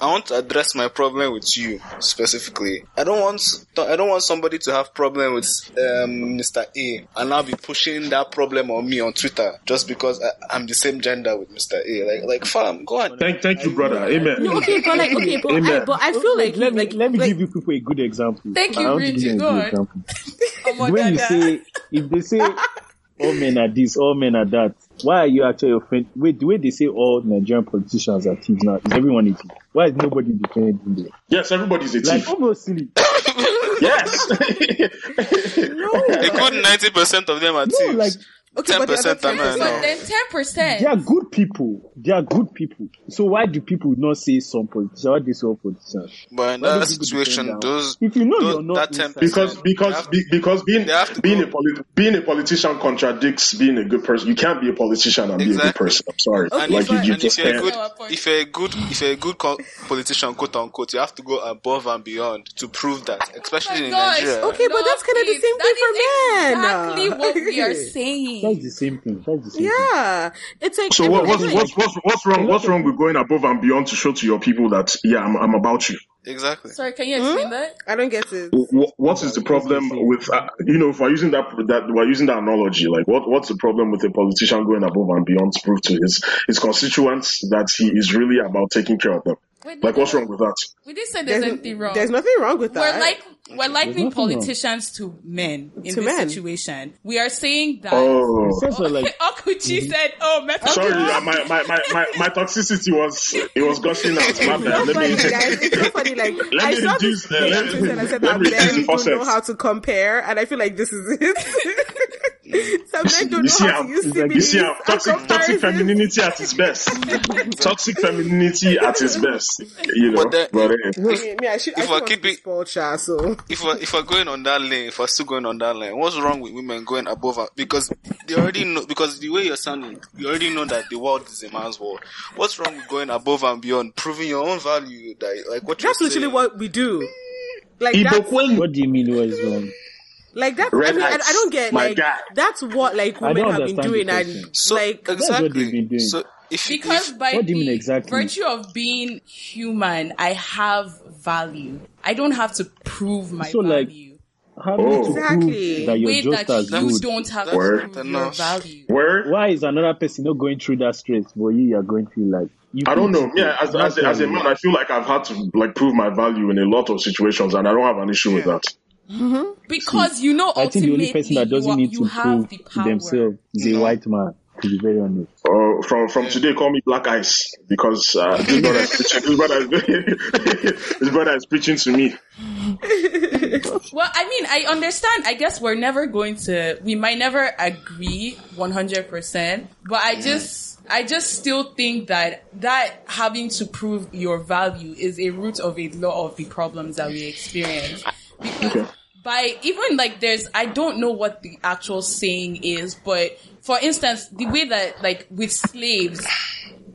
I want to address my problem with you specifically. I don't want I don't want somebody to have problem with um, Mr. A and I'll be pushing that problem on me on Twitter just because I, I'm the same gender with Mr. A. Like like fam, go on. Thank, thank you, brother. Amen. No, okay, but like, okay, but I, Amen. but I feel like, let me like, let me like, give you people a good example. Thank you, I want to give Bridget. Go good on. Oh my when you God. say if they say all men are this, all men are that, why are you actually offended? Wait, the way they say all Nigerian politicians are thieves now, is everyone a thief? Why is nobody defending them? Yes, everybody's a thief. Like, thief. obviously, Yes. A good ninety percent of them are no, thieves. like okay, Ten but the other percent are 10%. But then ten percent. they are good people. They are good people. So why do people not say some politicians? Why they say all politicians? But in Why that situation, those If you know those- you're not that ten inside- because because be, because being They have to being go- a polit- being a politician contradicts being a good person. You can't be a politician and be a good person. I'm sorry. And, like if, you, you and just if you're a can't. good, if you're a good, if you're a good co- politician, quote unquote, you have to go above and beyond to prove that, especially oh in Gosh, Nigeria. Okay, but that's kinda the please. same thing for men. Exactly what we are saying. That's the same thing. That's the same thing. Yeah, it's like So what, what's, I what's, what's, what's wrong? What's wrong with going above and beyond to show to your people that yeah, I'm, I'm about you. Exactly. Sorry, can you explain that? I don't get it. Wh- What is the problem with uh, you know if we're using that that we're using that analogy? Like what what's the problem with a politician going above and beyond to prove to his his constituents that he is really about taking care of them? Wait, Like what's wrong with that? We didn't say there's, There's, anything wrong. there's nothing wrong with that. We're like we're likening nothing wrong. politicians to men in To this men. situation. We are saying that. Oh, It's also like Okuchi said, "Oh, method sorry, uh, my, my, my, my, my toxicity was it was gushing out. My bad. Let funny, me guys. It's so funny. Like Let I me saw reduce- this thing uh, let- Twitter and I said let that me men don't know how to compare, and I feel like this is it. Some men don't you see know how how to use you see how similes toxic toxic femininity at its best. toxic femininity at its best. You know, But then- but, eh. I mean, I should. If still I want keep to be it- spoiled, child, so if we're, if we're going on that lane, if we're still going on that lane, what's wrong with women going above? and- Because they already know, because the way you're sounding, you already know that the world is a man's world. What's wrong with going above and beyond, proving your own value? That, like what you're that's literally saying? what we do. Like that's, Ibokwe, what do you mean what is wrong? Like that. I Red mean, I, I don't get my like guy. that's what like women have been doing, and. So like what exactly. they've been doing. So if because if, by What do you mean exactly? virtue of being human, I have value. I don't have to prove my So, like, value. Having Oh. to Exactly. prove that you're Way just that as you good. don't have That's to Word. prove your value. where Why is another person not going through that stress, but you are going through like you I don't know. Yeah, as, as, a, as a man, I feel like I've had to like prove my value in a lot of situations, and I don't have an issue with that. Because you know, I think the only person that doesn't are- need to prove the to power. themselves is a white man. To be very honest, Uh, from from today, call me Black Eyes because uh, this brother is preaching. This brother is, this brother is preaching to me. Well, I mean, I understand. I guess we're never going to, we might never agree 100%, but I just, I just still think that that having to prove your value is a root of a lot of the problems that we experience. Because by even like there's, I don't know what the actual saying is, but for instance, the way that like with slaves,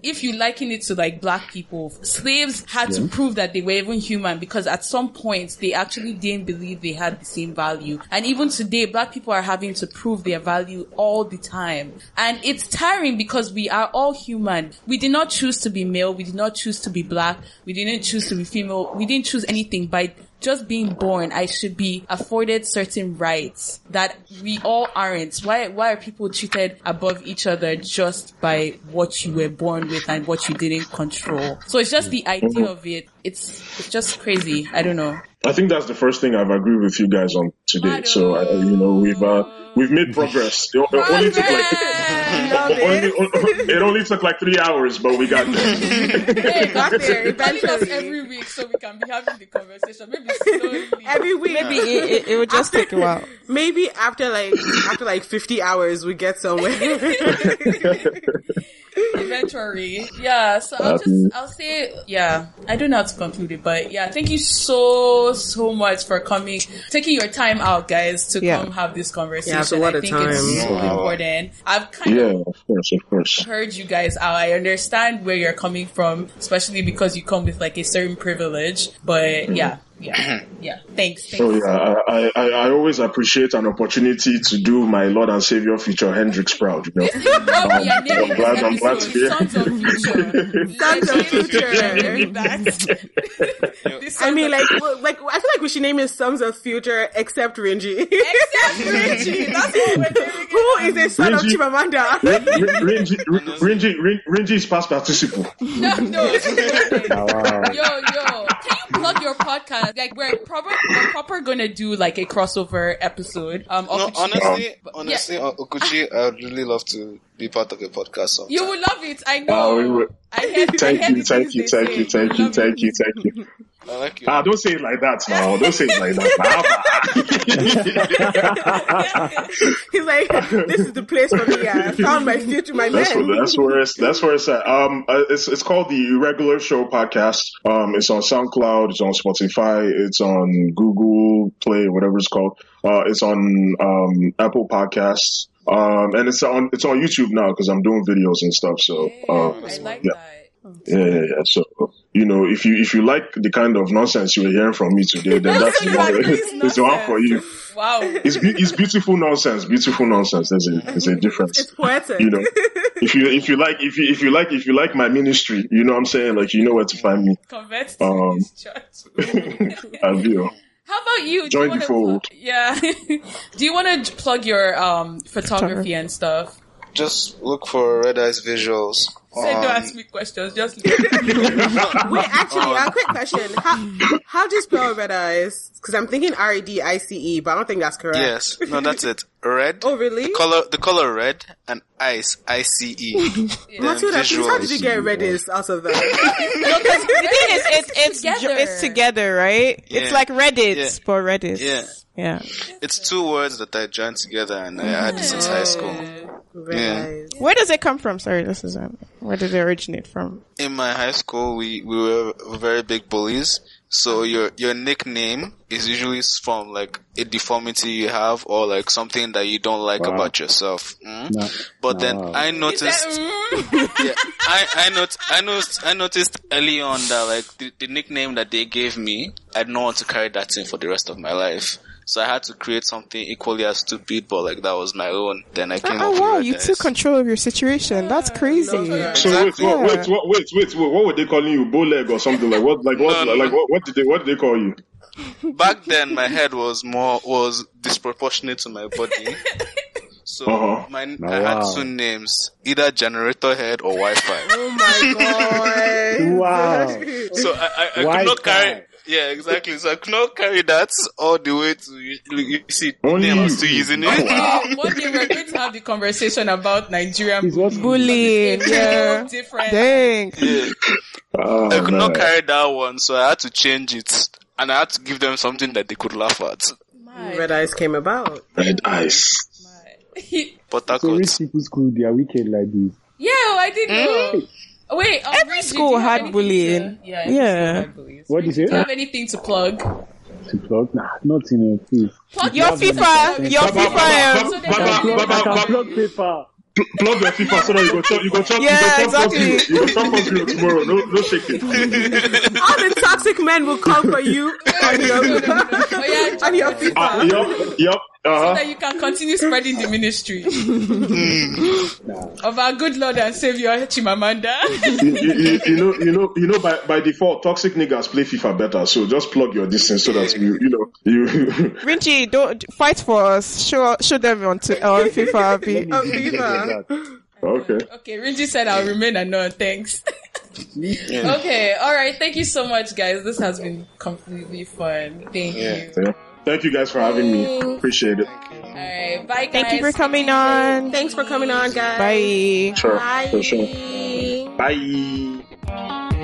if you liken it to like black people, slaves had to prove that they were even human because at some point they actually didn't believe they had the same value. And even today, black people are having to prove their value all the time. And it's tiring because we are all human. We did not choose to be male. We did not choose to be black. We didn't choose to be female. We didn't choose anything by just being born, I should be afforded certain rights that we all aren't. Why, why are people treated above each other just by what you were born with and what you didn't control? So it's just the idea of it. It's, it's just crazy. I don't know. I think that's the first thing I've agreed with you guys on today. So I, you know we've uh, we've made progress. It, it only took like Love it. only, it only took like three hours, but we got there. Hey, Got there telling us every week so we can be having the conversation. Maybe slowly. every week. Maybe it, it, it would just take a while. Maybe after like after like fifty hours, we get somewhere. eventually. Yeah, so I'll Um, just I'll say yeah. I don't know how to conclude it, but yeah, thank you so so much for coming, taking your time out, guys, to Yeah. come have this conversation. Yeah, so what I a think time. it's so Wow. important. I've kind yeah, of of course, of course. heard you guys out. I understand where you're coming from, especially because you come with like a certain privilege. But yeah, yeah, yeah. Thanks. thanks. So yeah, I, I, I always appreciate an opportunity to do my Lord and Savior Future Hendrix proud. You know, This is what we are I'm naming glad- I'm glad to be here. Sons of Future. Sons of Future. That. I mean, like, well, like I feel like we should name it Sons of Future, except Rinji. Except Richie. That's what we're naming it. Who is a son of Rinji. Chimamanda? Rinji, Rinji, Rinji, Rinji is past participle. No, no. Wow. Yo, yo. Plug your podcast? Like, we're proper, we're proper gonna do like a crossover episode. Um, no, honestly, honestly, uh, Okwuchi, I would really love to be part of a podcast. Sometime. you will love it. I know. We will. I heard, Thank I heard you, the thank you, thank you, thank you, thank you, thank you. I like you. Ah, don't say it like that now. Don't say it like that. He's like, this is the place for me. I found my future, my That's man. where, that's where it's that's where it's at. Um, uh, it's it's called the Irregular Show podcast. Um, it's on SoundCloud, it's on Spotify, it's on Google Play, whatever it's called. Uh, it's on um Apple Podcasts. Um, and it's on it's on YouTube now because I'm doing videos and stuff. So, Yeah, uh, I like yeah. that. Yeah, yeah, yeah. So you know, if you if you like the kind of nonsense you were hearing from me today, then that's the one, it's the one for you. Wow. It's be- it's beautiful nonsense, beautiful nonsense. There's a there's a difference. It's poetic. You know, if you if you like if you if you like if you like my ministry, you know what I'm saying. Like you know where to find me. Convert to Um, this church. I'll be on. How about you? Do Join you the wanna fold. Plug, yeah. Do you want to plug your um photography and stuff? Just look for Redice visuals. Say, don't um, ask me questions. Just Wait, actually, a quick question. How, how do you spell red eyes? Because I'm thinking R E D I C E, but I don't think that's correct. Yes, no, that's it. Red. Oh, really? The color, the color red, and ice, I C E. Matilda, please, how did you get redis out of that? no, the thing is, it's it's together. together. it's together, right? Yeah. It's like Reddit, Yeah. but Reddit. Yeah. yeah. It's two words that I joined together, and I had it since high school. Red Yeah. Where does it come from? Sorry, this is um, where did it originate from? In my high school, we we were very big bullies. So your your nickname is usually from like a deformity you have or like something that you don't like Wow. about yourself. Mm? Nah, But nah, then. I noticed. yeah, I I not I noticed I noticed early on that like the, the nickname that they gave me, I don't want to carry that thing for the rest of my life. So I had to create something equally as stupid, but like that was my own. Then I came Oh up wow, Red you took control of your situation. That's crazy. So wait, Exactly. what, wait, wait, wait, wait, what were they calling you? Bow leg or something like what? Like what? No, no, like no. what? What did they? What did they call you? Back then, my head was more was disproportionate to my body. So Uh-huh. my Oh, I had wow. two names, either generator head or Wi-Fi. Oh my god. Wow. so I, I, I could not carry. Yeah, exactly. So I could not carry that all the way to you, you see. Only then I was still using it. One day we're going to have the conversation about Nigerian It's Bullying, yeah. so different. Dang. yeah. Oh, I could not carry that one, so I had to change it, and I had to give them something that they could laugh at. My, Red eyes came about. Red eyes. my. But that So could. rich people's school, they are wicked like this. Yeah, oh, I didn't hmm? know. Wait, um, Every Red, school had bullying. To, yeah, every Yeah. school had bullies. What do you Do you have anything to plug? To plug? Nah, nothing, uh, please. Plug Your your FIFA, your Baba, FIFA. Baba, um, So they Baba, can- Baba, I plug paper. pl- plug your FIFA so that you go chop, you go chop, Yeah, you go chop exactly. exactly. you go chop us you tomorrow. No, no shaking. All the toxic men will come for you on your, no, no, no. Oh, yeah, on your so FIFA. Ah, yup, yup. Uh that you can continue spreading the ministry of our good Lord and Savior Chimamanda. You, you, you, you know, you know, you know. By by default, toxic niggas play FIFA better. So just plug your distance so that you, you know, you. Rinji, don't fight for us. Show show them on to on FIFA. Be- Oh, FIFA. okay. okay, Rinji said I'll remain unknown. Thanks. okay, all right. Thank you so much, guys. This has been completely fun. Thank Yeah. you. Yeah. Thank you guys for having me. Appreciate it. All right, bye, guys. Thank you for coming on. Thanks for coming on, guys. Bye. Sure. Bye. For sure. Bye.